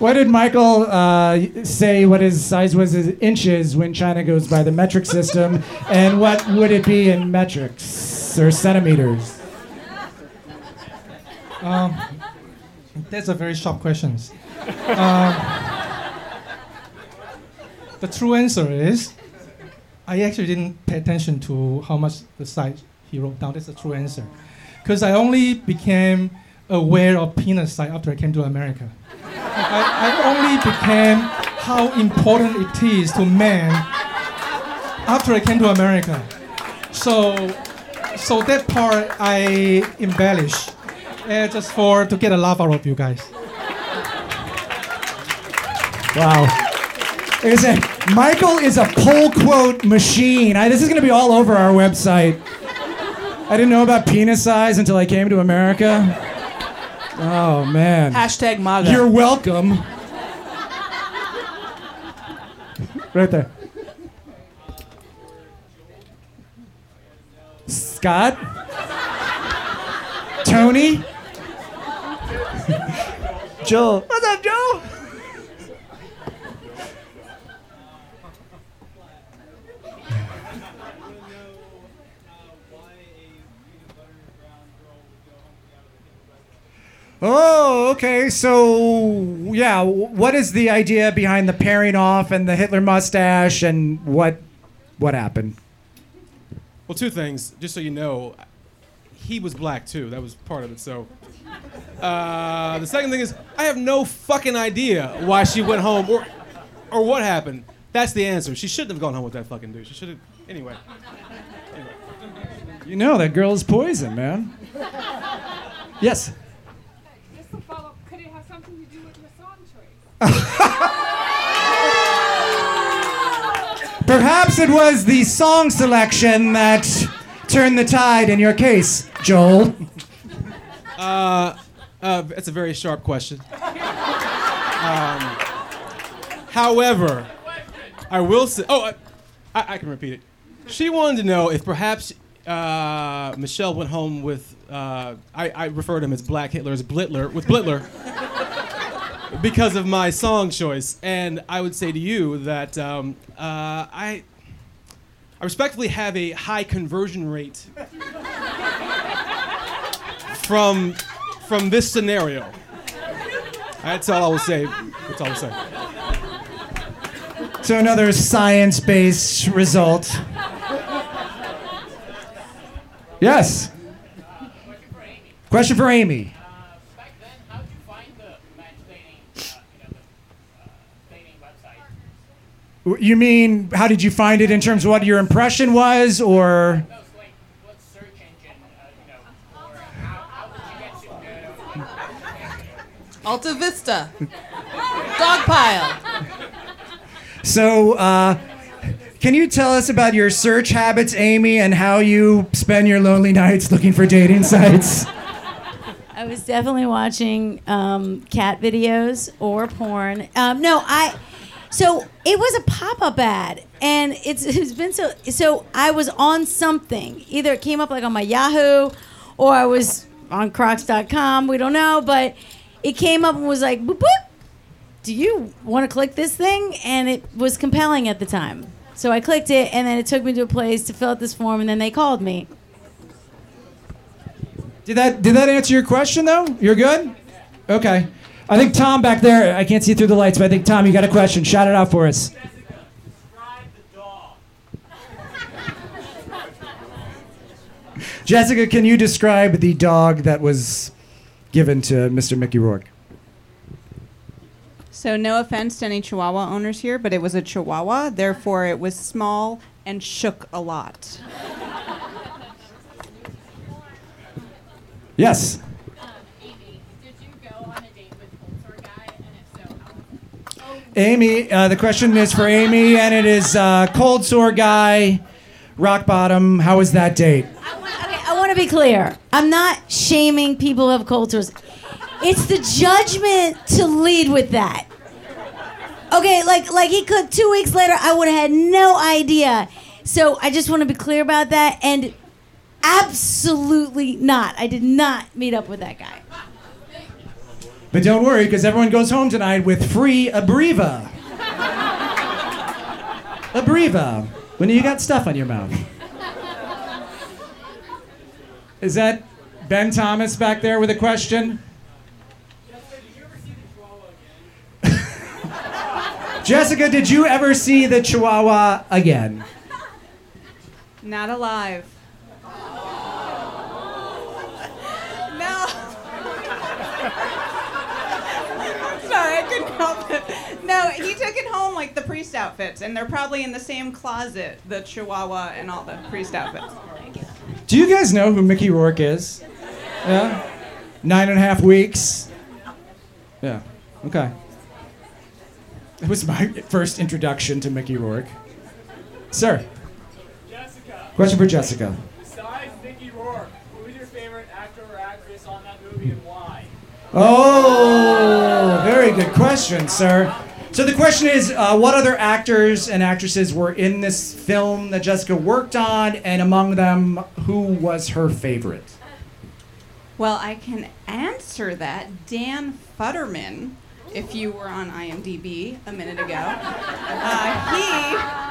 S5: why did Michael uh, say what his size was in inches when China goes by the metric system, and what would it be in metrics or centimeters?
S6: Um, that's a very sharp question. Um, the true answer is, I actually didn't pay attention to how much the size he wrote down. That's the true answer, because I only became aware of penis size after I came to America. I, I only became how important it is to men after I came to America. So, so that part I embellish, uh, just for to get a laugh out of you guys.
S5: Wow. Is it, Michael is a pull quote machine. I, this is going to be all over our website. I didn't know about penis size until I came to America. Oh, man.
S3: Hashtag MAGA.
S5: You're welcome. Right there. Scott? Tony? Joel. What's up, Joe? Oh, okay. So, yeah, what is the idea behind the pairing off and the Hitler mustache and what what happened?
S9: Well, two things. Just so you know, he was black too. That was part of it. So, uh, the second thing is, I have no fucking idea why she went home or or what happened. That's the answer. She shouldn't have gone home with that fucking dude. She should have. Anyway.
S5: You know that girl is poison, man. Yes.
S13: Just to follow up, could it have something to do with your song choice?
S5: Perhaps it was the song selection that turned the tide in your case, Joel.
S9: Uh, uh, that's a very sharp question. Um, however, I will say. Oh, I, I, can repeat it. She wanted to know if perhaps uh, Michelle went home with. Uh, I, I refer to him as Black Hitler as Blitler with Blitler because of my song choice, and I would say to you that um, uh, I. I respectfully have a high conversion rate from from this scenario. That's all I will say. That's all I'll say.
S5: So another science-based result. Yes. Question for Amy. You mean, how did you find it in terms of what your impression was, or?
S3: Alta Vista. Dogpile.
S5: So, uh, can you tell us about your search habits, Amy, and how you spend your lonely nights looking for dating sites?
S7: I was definitely watching um, cat videos or porn. Um, no, I. So it was a pop-up ad, and it's it's been so. So I was on something. Either it came up like on my Yahoo, or I was on Crocs.com. We don't know, but it came up and was like, boop boop. Do you want to click this thing? And it was compelling at the time. So I clicked it, and then it took me to a place to fill out this form, and then they called me.
S5: Did that did that answer your question though? You're good? Okay. I think Tom back there, I can't see through the lights, but I think Tom, you got a question. Shout it out for us. Jessica, can you describe the dog that was given to Mr. Mickey Rourke?
S8: So, no offense to any Chihuahua owners here, but it was a Chihuahua. Therefore, it was small and shook a lot.
S5: Yes. Amy, uh, the question is for Amy, and it is uh, cold sore guy, rock bottom. How was that date?
S7: I want to be clear. I'm not shaming people who have cold sores. It's the judgment to lead with that. Okay, like like he could two weeks later, I would have had no idea. So I just want to be clear about that. And absolutely not. I did not meet up with that guy.
S5: But don't worry, because everyone goes home tonight with free Abreva. Abreva, when you got stuff on your mouth. Is that Ben Thomas back there with a question? Jessica, did you ever see the Chihuahua again?
S8: Not alive. No. Sorry, I couldn't help it. No, he took it home like the priest outfits, and they're probably in the same closet, the Chihuahua and all the priest outfits.
S5: Do you guys know who Mickey Rourke is? Yeah? Nine and a half weeks. Yeah. Okay. It was my first introduction to Mickey Rourke. Sir.
S10: Jessica.
S5: Question for Jessica.
S10: Besides Mickey Rourke, who is your favorite actor or actress on that movie and why?
S5: Oh, very good question, sir. So the question is, uh, what other actors and actresses were in this film that Jessica worked on, and among them, who was her favorite?
S8: Well, I can answer that. Dan Futterman, if you were on IMDb a minute ago, uh,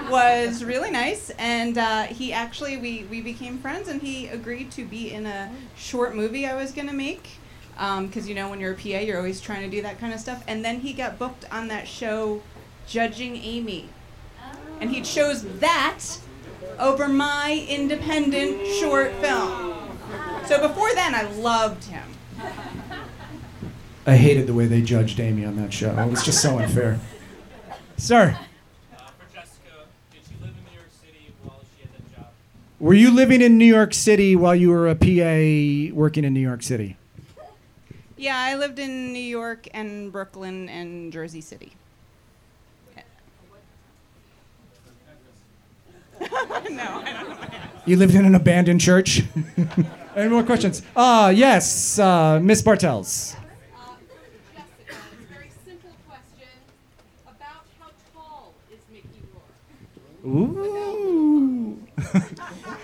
S8: he was really nice, and uh, he actually we we became friends, and he agreed to be in a short movie I was gonna make. Um, because you know, when you're a PA, you're always trying to do that kind of stuff. And then he got booked on that show, Judging Amy, and he chose that over my independent short film. So before then, I loved him.
S5: I hated the way they judged Amy on that show. It was just so unfair. Sir, uh,
S10: For Jessica, did she live in New York City while she had that job?
S5: were you living in New York City while you were a PA working in New York City?
S8: Yeah, I lived in New York and Brooklyn and Jersey City. no, I don't know.
S5: You lived in an abandoned church? Any more questions? Uh, yes, uh, Miss Bartels. Ooh.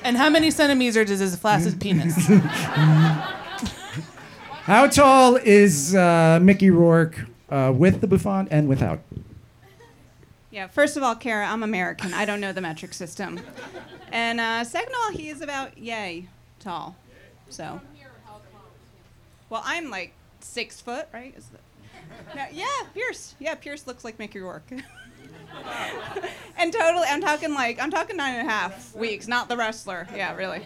S3: And how many centimeters is his flaccid penis?
S5: How tall is uh, Mickey Rourke uh, with the bouffant and without?
S8: Yeah, first of all, Kara, I'm American. I don't know the metric system. And uh, second of all, he is about yay tall. So. Well, I'm like six foot, right? Yeah, Pierce. Yeah, Pierce looks like Mickey Rourke. and totally, I'm talking like I'm talking nine and a half weeks, not the wrestler. Yeah, really.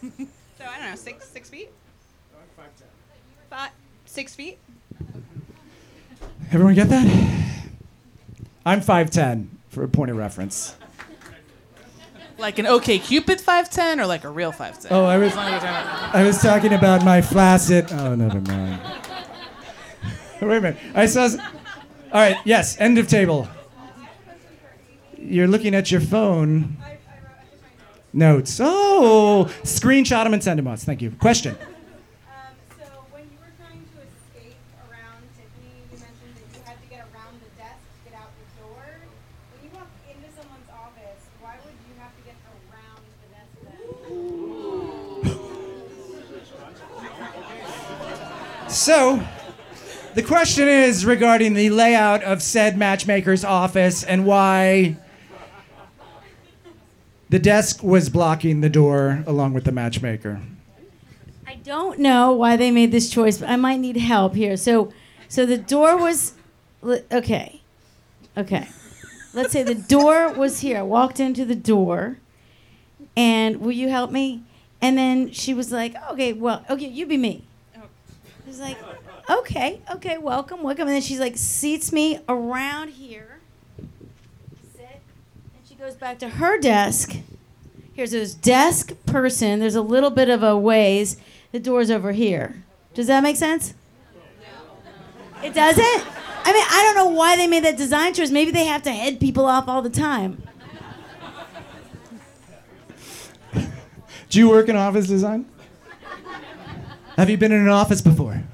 S8: so I don't know, six six feet. Five, six feet.
S5: Everyone get that? I'm 5'10 for a point of reference.
S3: like an OkCupid 5'10 or like a real 5'10?
S5: Oh, I was,
S3: As long as we're talking about-
S5: I was talking about my flaccid. Oh, never mind. Wait a minute. I saw. s- All right. Yes. End of table. You're looking at your phone. Notes. Oh, screenshot them and send them us. Thank you. Question. So, the question is regarding the layout of said matchmaker's office and why the desk was blocking the door along with the matchmaker.
S7: I don't know why they made this choice, but I might need help here. So, so the door was, okay, okay. Let's say the door was here. I walked into the door, and will you help me? And then she was like, okay, well, okay, you be me. Was like, okay, okay, welcome, welcome. And then she's like, seats me around here. Sit. And she goes back to her desk. Here's this desk person. There's a little bit of a ways. The door's over here. Does that make sense? It doesn't? I mean, I don't know why they made that design choice. Maybe they have to head people off all the time.
S5: Do you work in office design? Have you been in an office before?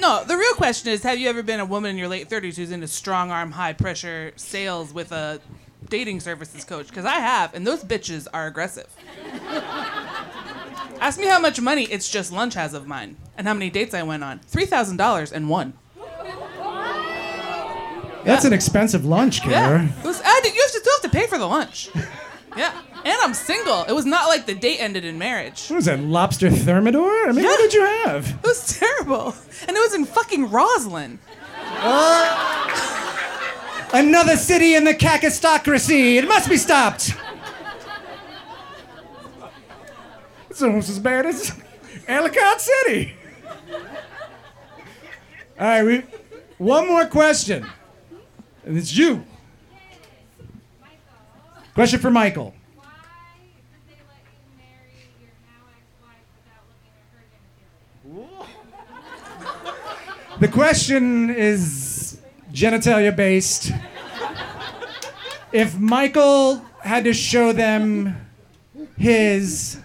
S3: No, the real question is have you ever been a woman in your late 30s who's into strong arm, high pressure sales with a dating services coach? Because I have, and those bitches are aggressive. Ask me how much money It's Just Lunch has of mine and how many dates I went on. $3,000 and one.
S5: That's an expensive lunch,
S3: Yeah.
S5: Kara.
S3: Was, I you have to, still have to pay for the lunch. Yeah. And I'm single. It was not like the date ended in marriage.
S5: What was that, lobster thermidor? I mean, what did you have?
S3: It was terrible. And it was in fucking Rosslyn.
S5: Another city in the kakistocracy. It must be stopped. It's almost as bad as Ellicott City. All right, we, one more question. And it's you. Question for Michael. The question is genitalia based. If Michael had to show them his,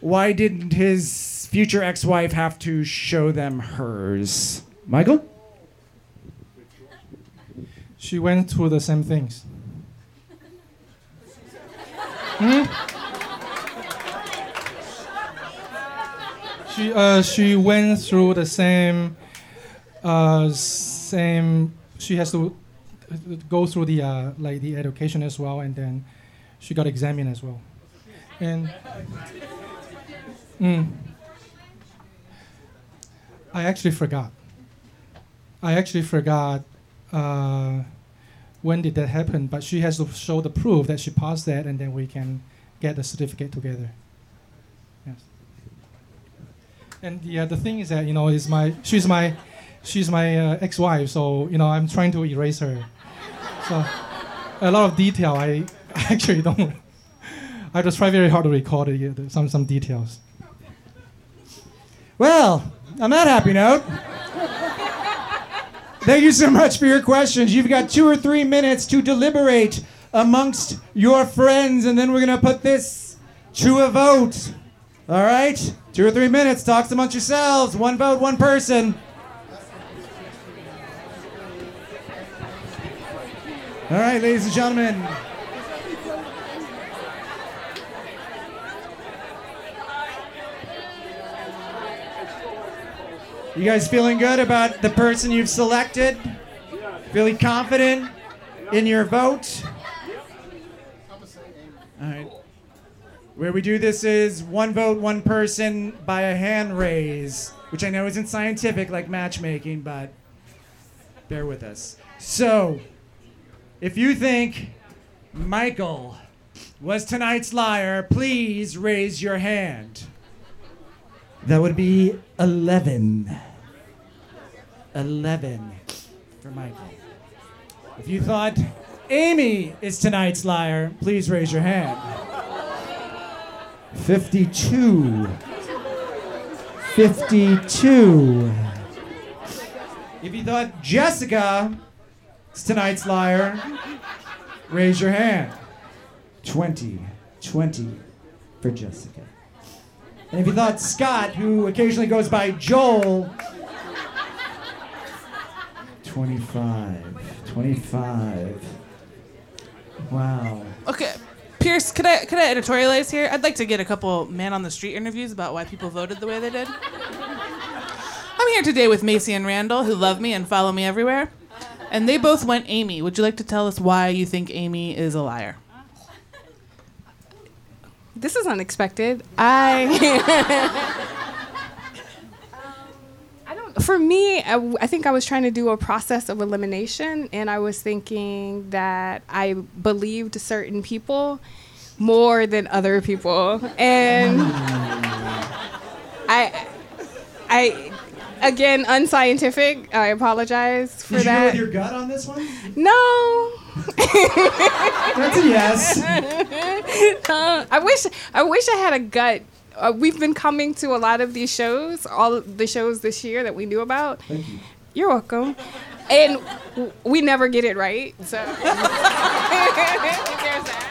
S5: why didn't his future ex wife have to show them hers? Michael?
S6: She went through the same things. Hmm? She uh, she went through the same uh, same. She has to go through the uh, like the education as well, and then she got examined as well. And mm, I actually forgot. I actually forgot uh, when did that happen, but she has to show the proof that she passed that, and then we can get the certificate together. Yes. And the thing is that you know, is my she's my she's my uh, ex-wife, so you know, I'm trying to erase her. So a lot of detail I actually don't. I just try very hard to record some some details.
S5: Well, on that happy note, thank you so much for your questions. You've got two or three minutes to deliberate amongst your friends, and then we're going to put this to a vote. All right? Two or three minutes. Talks amongst yourselves. One vote, one person. All right, ladies and gentlemen. You guys feeling good about the person you've selected? Feeling confident in your vote? All right. Where we do this is one vote, one person by a hand raise, which I know isn't scientific like matchmaking, but bear with us. So, if you think Michael was tonight's liar, please raise your hand. That would be 11. 11 for Michael. If you thought Amy is tonight's liar, please raise your hand. 52. 52. If you thought Jessica tonight's liar, raise your hand. 20. 20 for Jessica. And if you thought Scott, who occasionally goes by Joel, 25. 25. Wow.
S3: Okay. Pierce, could I could I editorialize here? I'd like to get a couple man on the street interviews about why people voted the way they did. I'm here today with Macy and Randall, who love me and follow me everywhere. And they both went Amy. Would you like to tell us why you think Amy is a liar?
S14: This is unexpected. I. Um, I don't. For me, I, w- I think I was trying to do a process of elimination, and I was thinking that I believed certain people more than other people, and I, I, again, unscientific. I apologize for
S5: Did you go with your gut on this one?
S14: No.
S5: That's a yes.
S14: Uh, I wish I wish I had a gut. Uh, we've been coming to a lot of these shows, all the shows this year that we knew about.
S5: Thank you.
S14: You're welcome. And w- we never get it right. So there's that.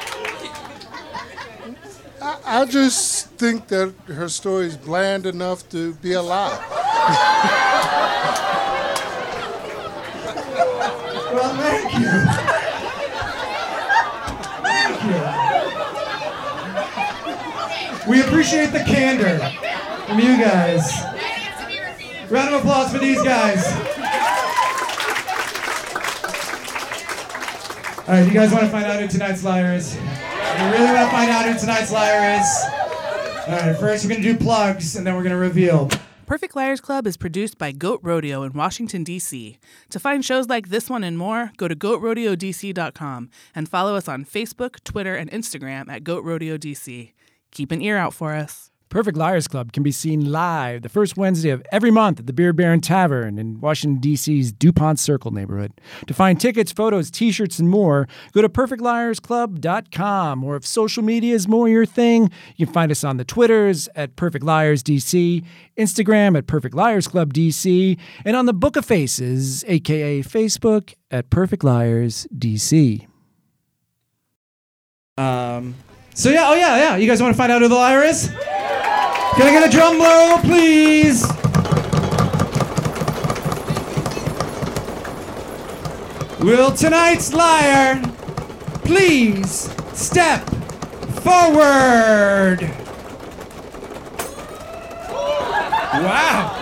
S12: I, I just think that her story is bland enough to be a lie.
S5: Well, thank you. Thank you. We appreciate the candor from you guys. Round of applause for these guys. All right, you guys want to find out who tonight's liar is? You really want to find out who tonight's liar is? All right, first we're going to do plugs and then we're going to reveal.
S3: Perfect Liars Club is produced by Goat Rodeo in Washington, D.C. To find shows like this one and more, go to goatrodeodc.com and follow us on Facebook, Twitter, and Instagram at Goat Rodeo DC. Keep an ear out for us.
S4: Perfect Liars Club can be seen live the first Wednesday of every month at the Beer Baron Tavern in Washington, D.C.'s Dupont Circle neighborhood. To find tickets, photos, t shirts, and more, go to perfectliarsclub.com. Or if social media is more your thing, you can find us on the Twitters at Perfect Liars DC, Instagram at Perfect Liars Club DC, and on the Book of Faces, aka Facebook, at Perfect Liars DC.
S5: Um, so yeah, oh yeah, yeah. You guys want to find out who the liar is? Can I get a drum roll, please? Will tonight's liar please step forward? Wow.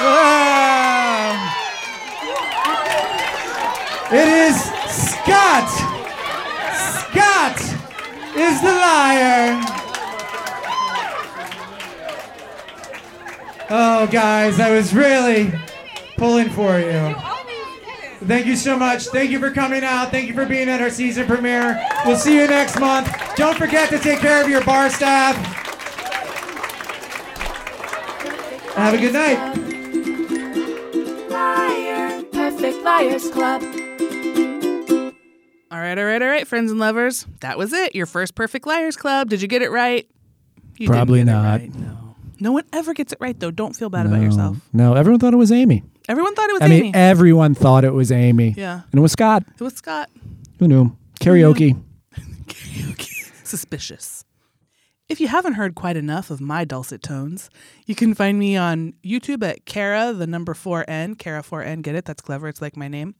S5: Wow. It is Scott. Scott is the liar. Oh, guys, I was really pulling for you. Thank you so much. Thank you for coming out. Thank you for being at our season premiere. We'll see you next month. Don't forget to take care of your bar staff. Have a good night.
S2: Liar, Perfect Liars Club.
S3: All right, all right, all right, friends and lovers. That was it. Your first Perfect Liars Club. Did you get it right? You didn't
S4: Probably
S3: get it
S4: not.
S3: right, no. No one ever gets it right, though. Don't feel bad about yourself.
S4: No, everyone thought it was Amy.
S3: Everyone thought it was
S4: I
S3: Amy.
S4: mean, everyone thought it was Amy.
S3: Yeah.
S4: And it was Scott.
S3: it was Scott.
S4: Who knew? Karaoke. Karaoke.
S3: Suspicious. If you haven't heard quite enough of my dulcet tones, you can find me on YouTube at Kara, the number 4N, Kara 4N. Get it? That's clever. It's like my name.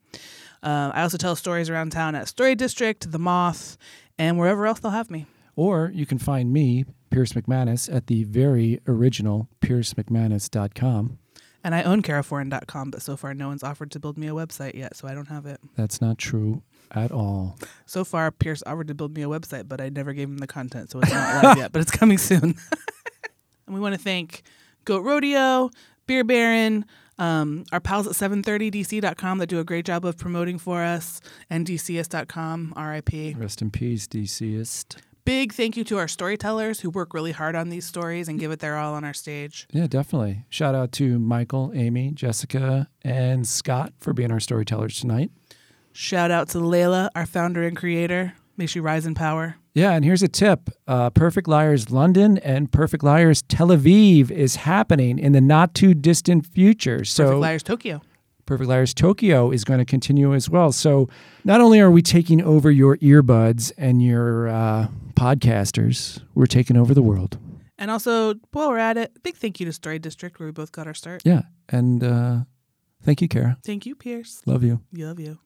S3: Uh, I also tell stories around town at Story District, The Moth, and wherever else they'll have me.
S4: Or you can find me, Pierce McManus, at the very original piercemcmanus.com.
S3: And I own Kara4N.com, but so far no one's offered to build me a website yet, so I don't have it.
S4: That's not true at all.
S3: So far, Pierce offered to build me a website, but I never gave him the content, so it's not live yet, but it's coming soon. and we want to thank Goat Rodeo, Beer Baron, um, our pals at 730dc.com that do a great job of promoting for us, and dcist.com, RIP.
S4: Rest in peace, DCist.
S3: Big thank you to our storytellers who work really hard on these stories and give it their all on our stage.
S4: Yeah, definitely. Shout out to Michael, Amy, Jessica, and Scott for being our storytellers tonight.
S3: Shout out to Layla, our founder and creator. May she rise in power.
S4: Yeah, and here's a tip uh, Perfect Liars London and Perfect Liars Tel Aviv is happening in the not too distant future. So,
S3: Perfect Liars Tokyo.
S4: Perfect Liars Tokyo is going to continue as well. So, not only are we taking over your earbuds and your uh, podcasters, we're taking over the world.
S3: And also, while we're at it, big thank you to Story District, where we both got our start.
S4: Yeah. And uh, thank you, Kara.
S3: Thank you, Pierce.
S4: Love you.
S3: Love you.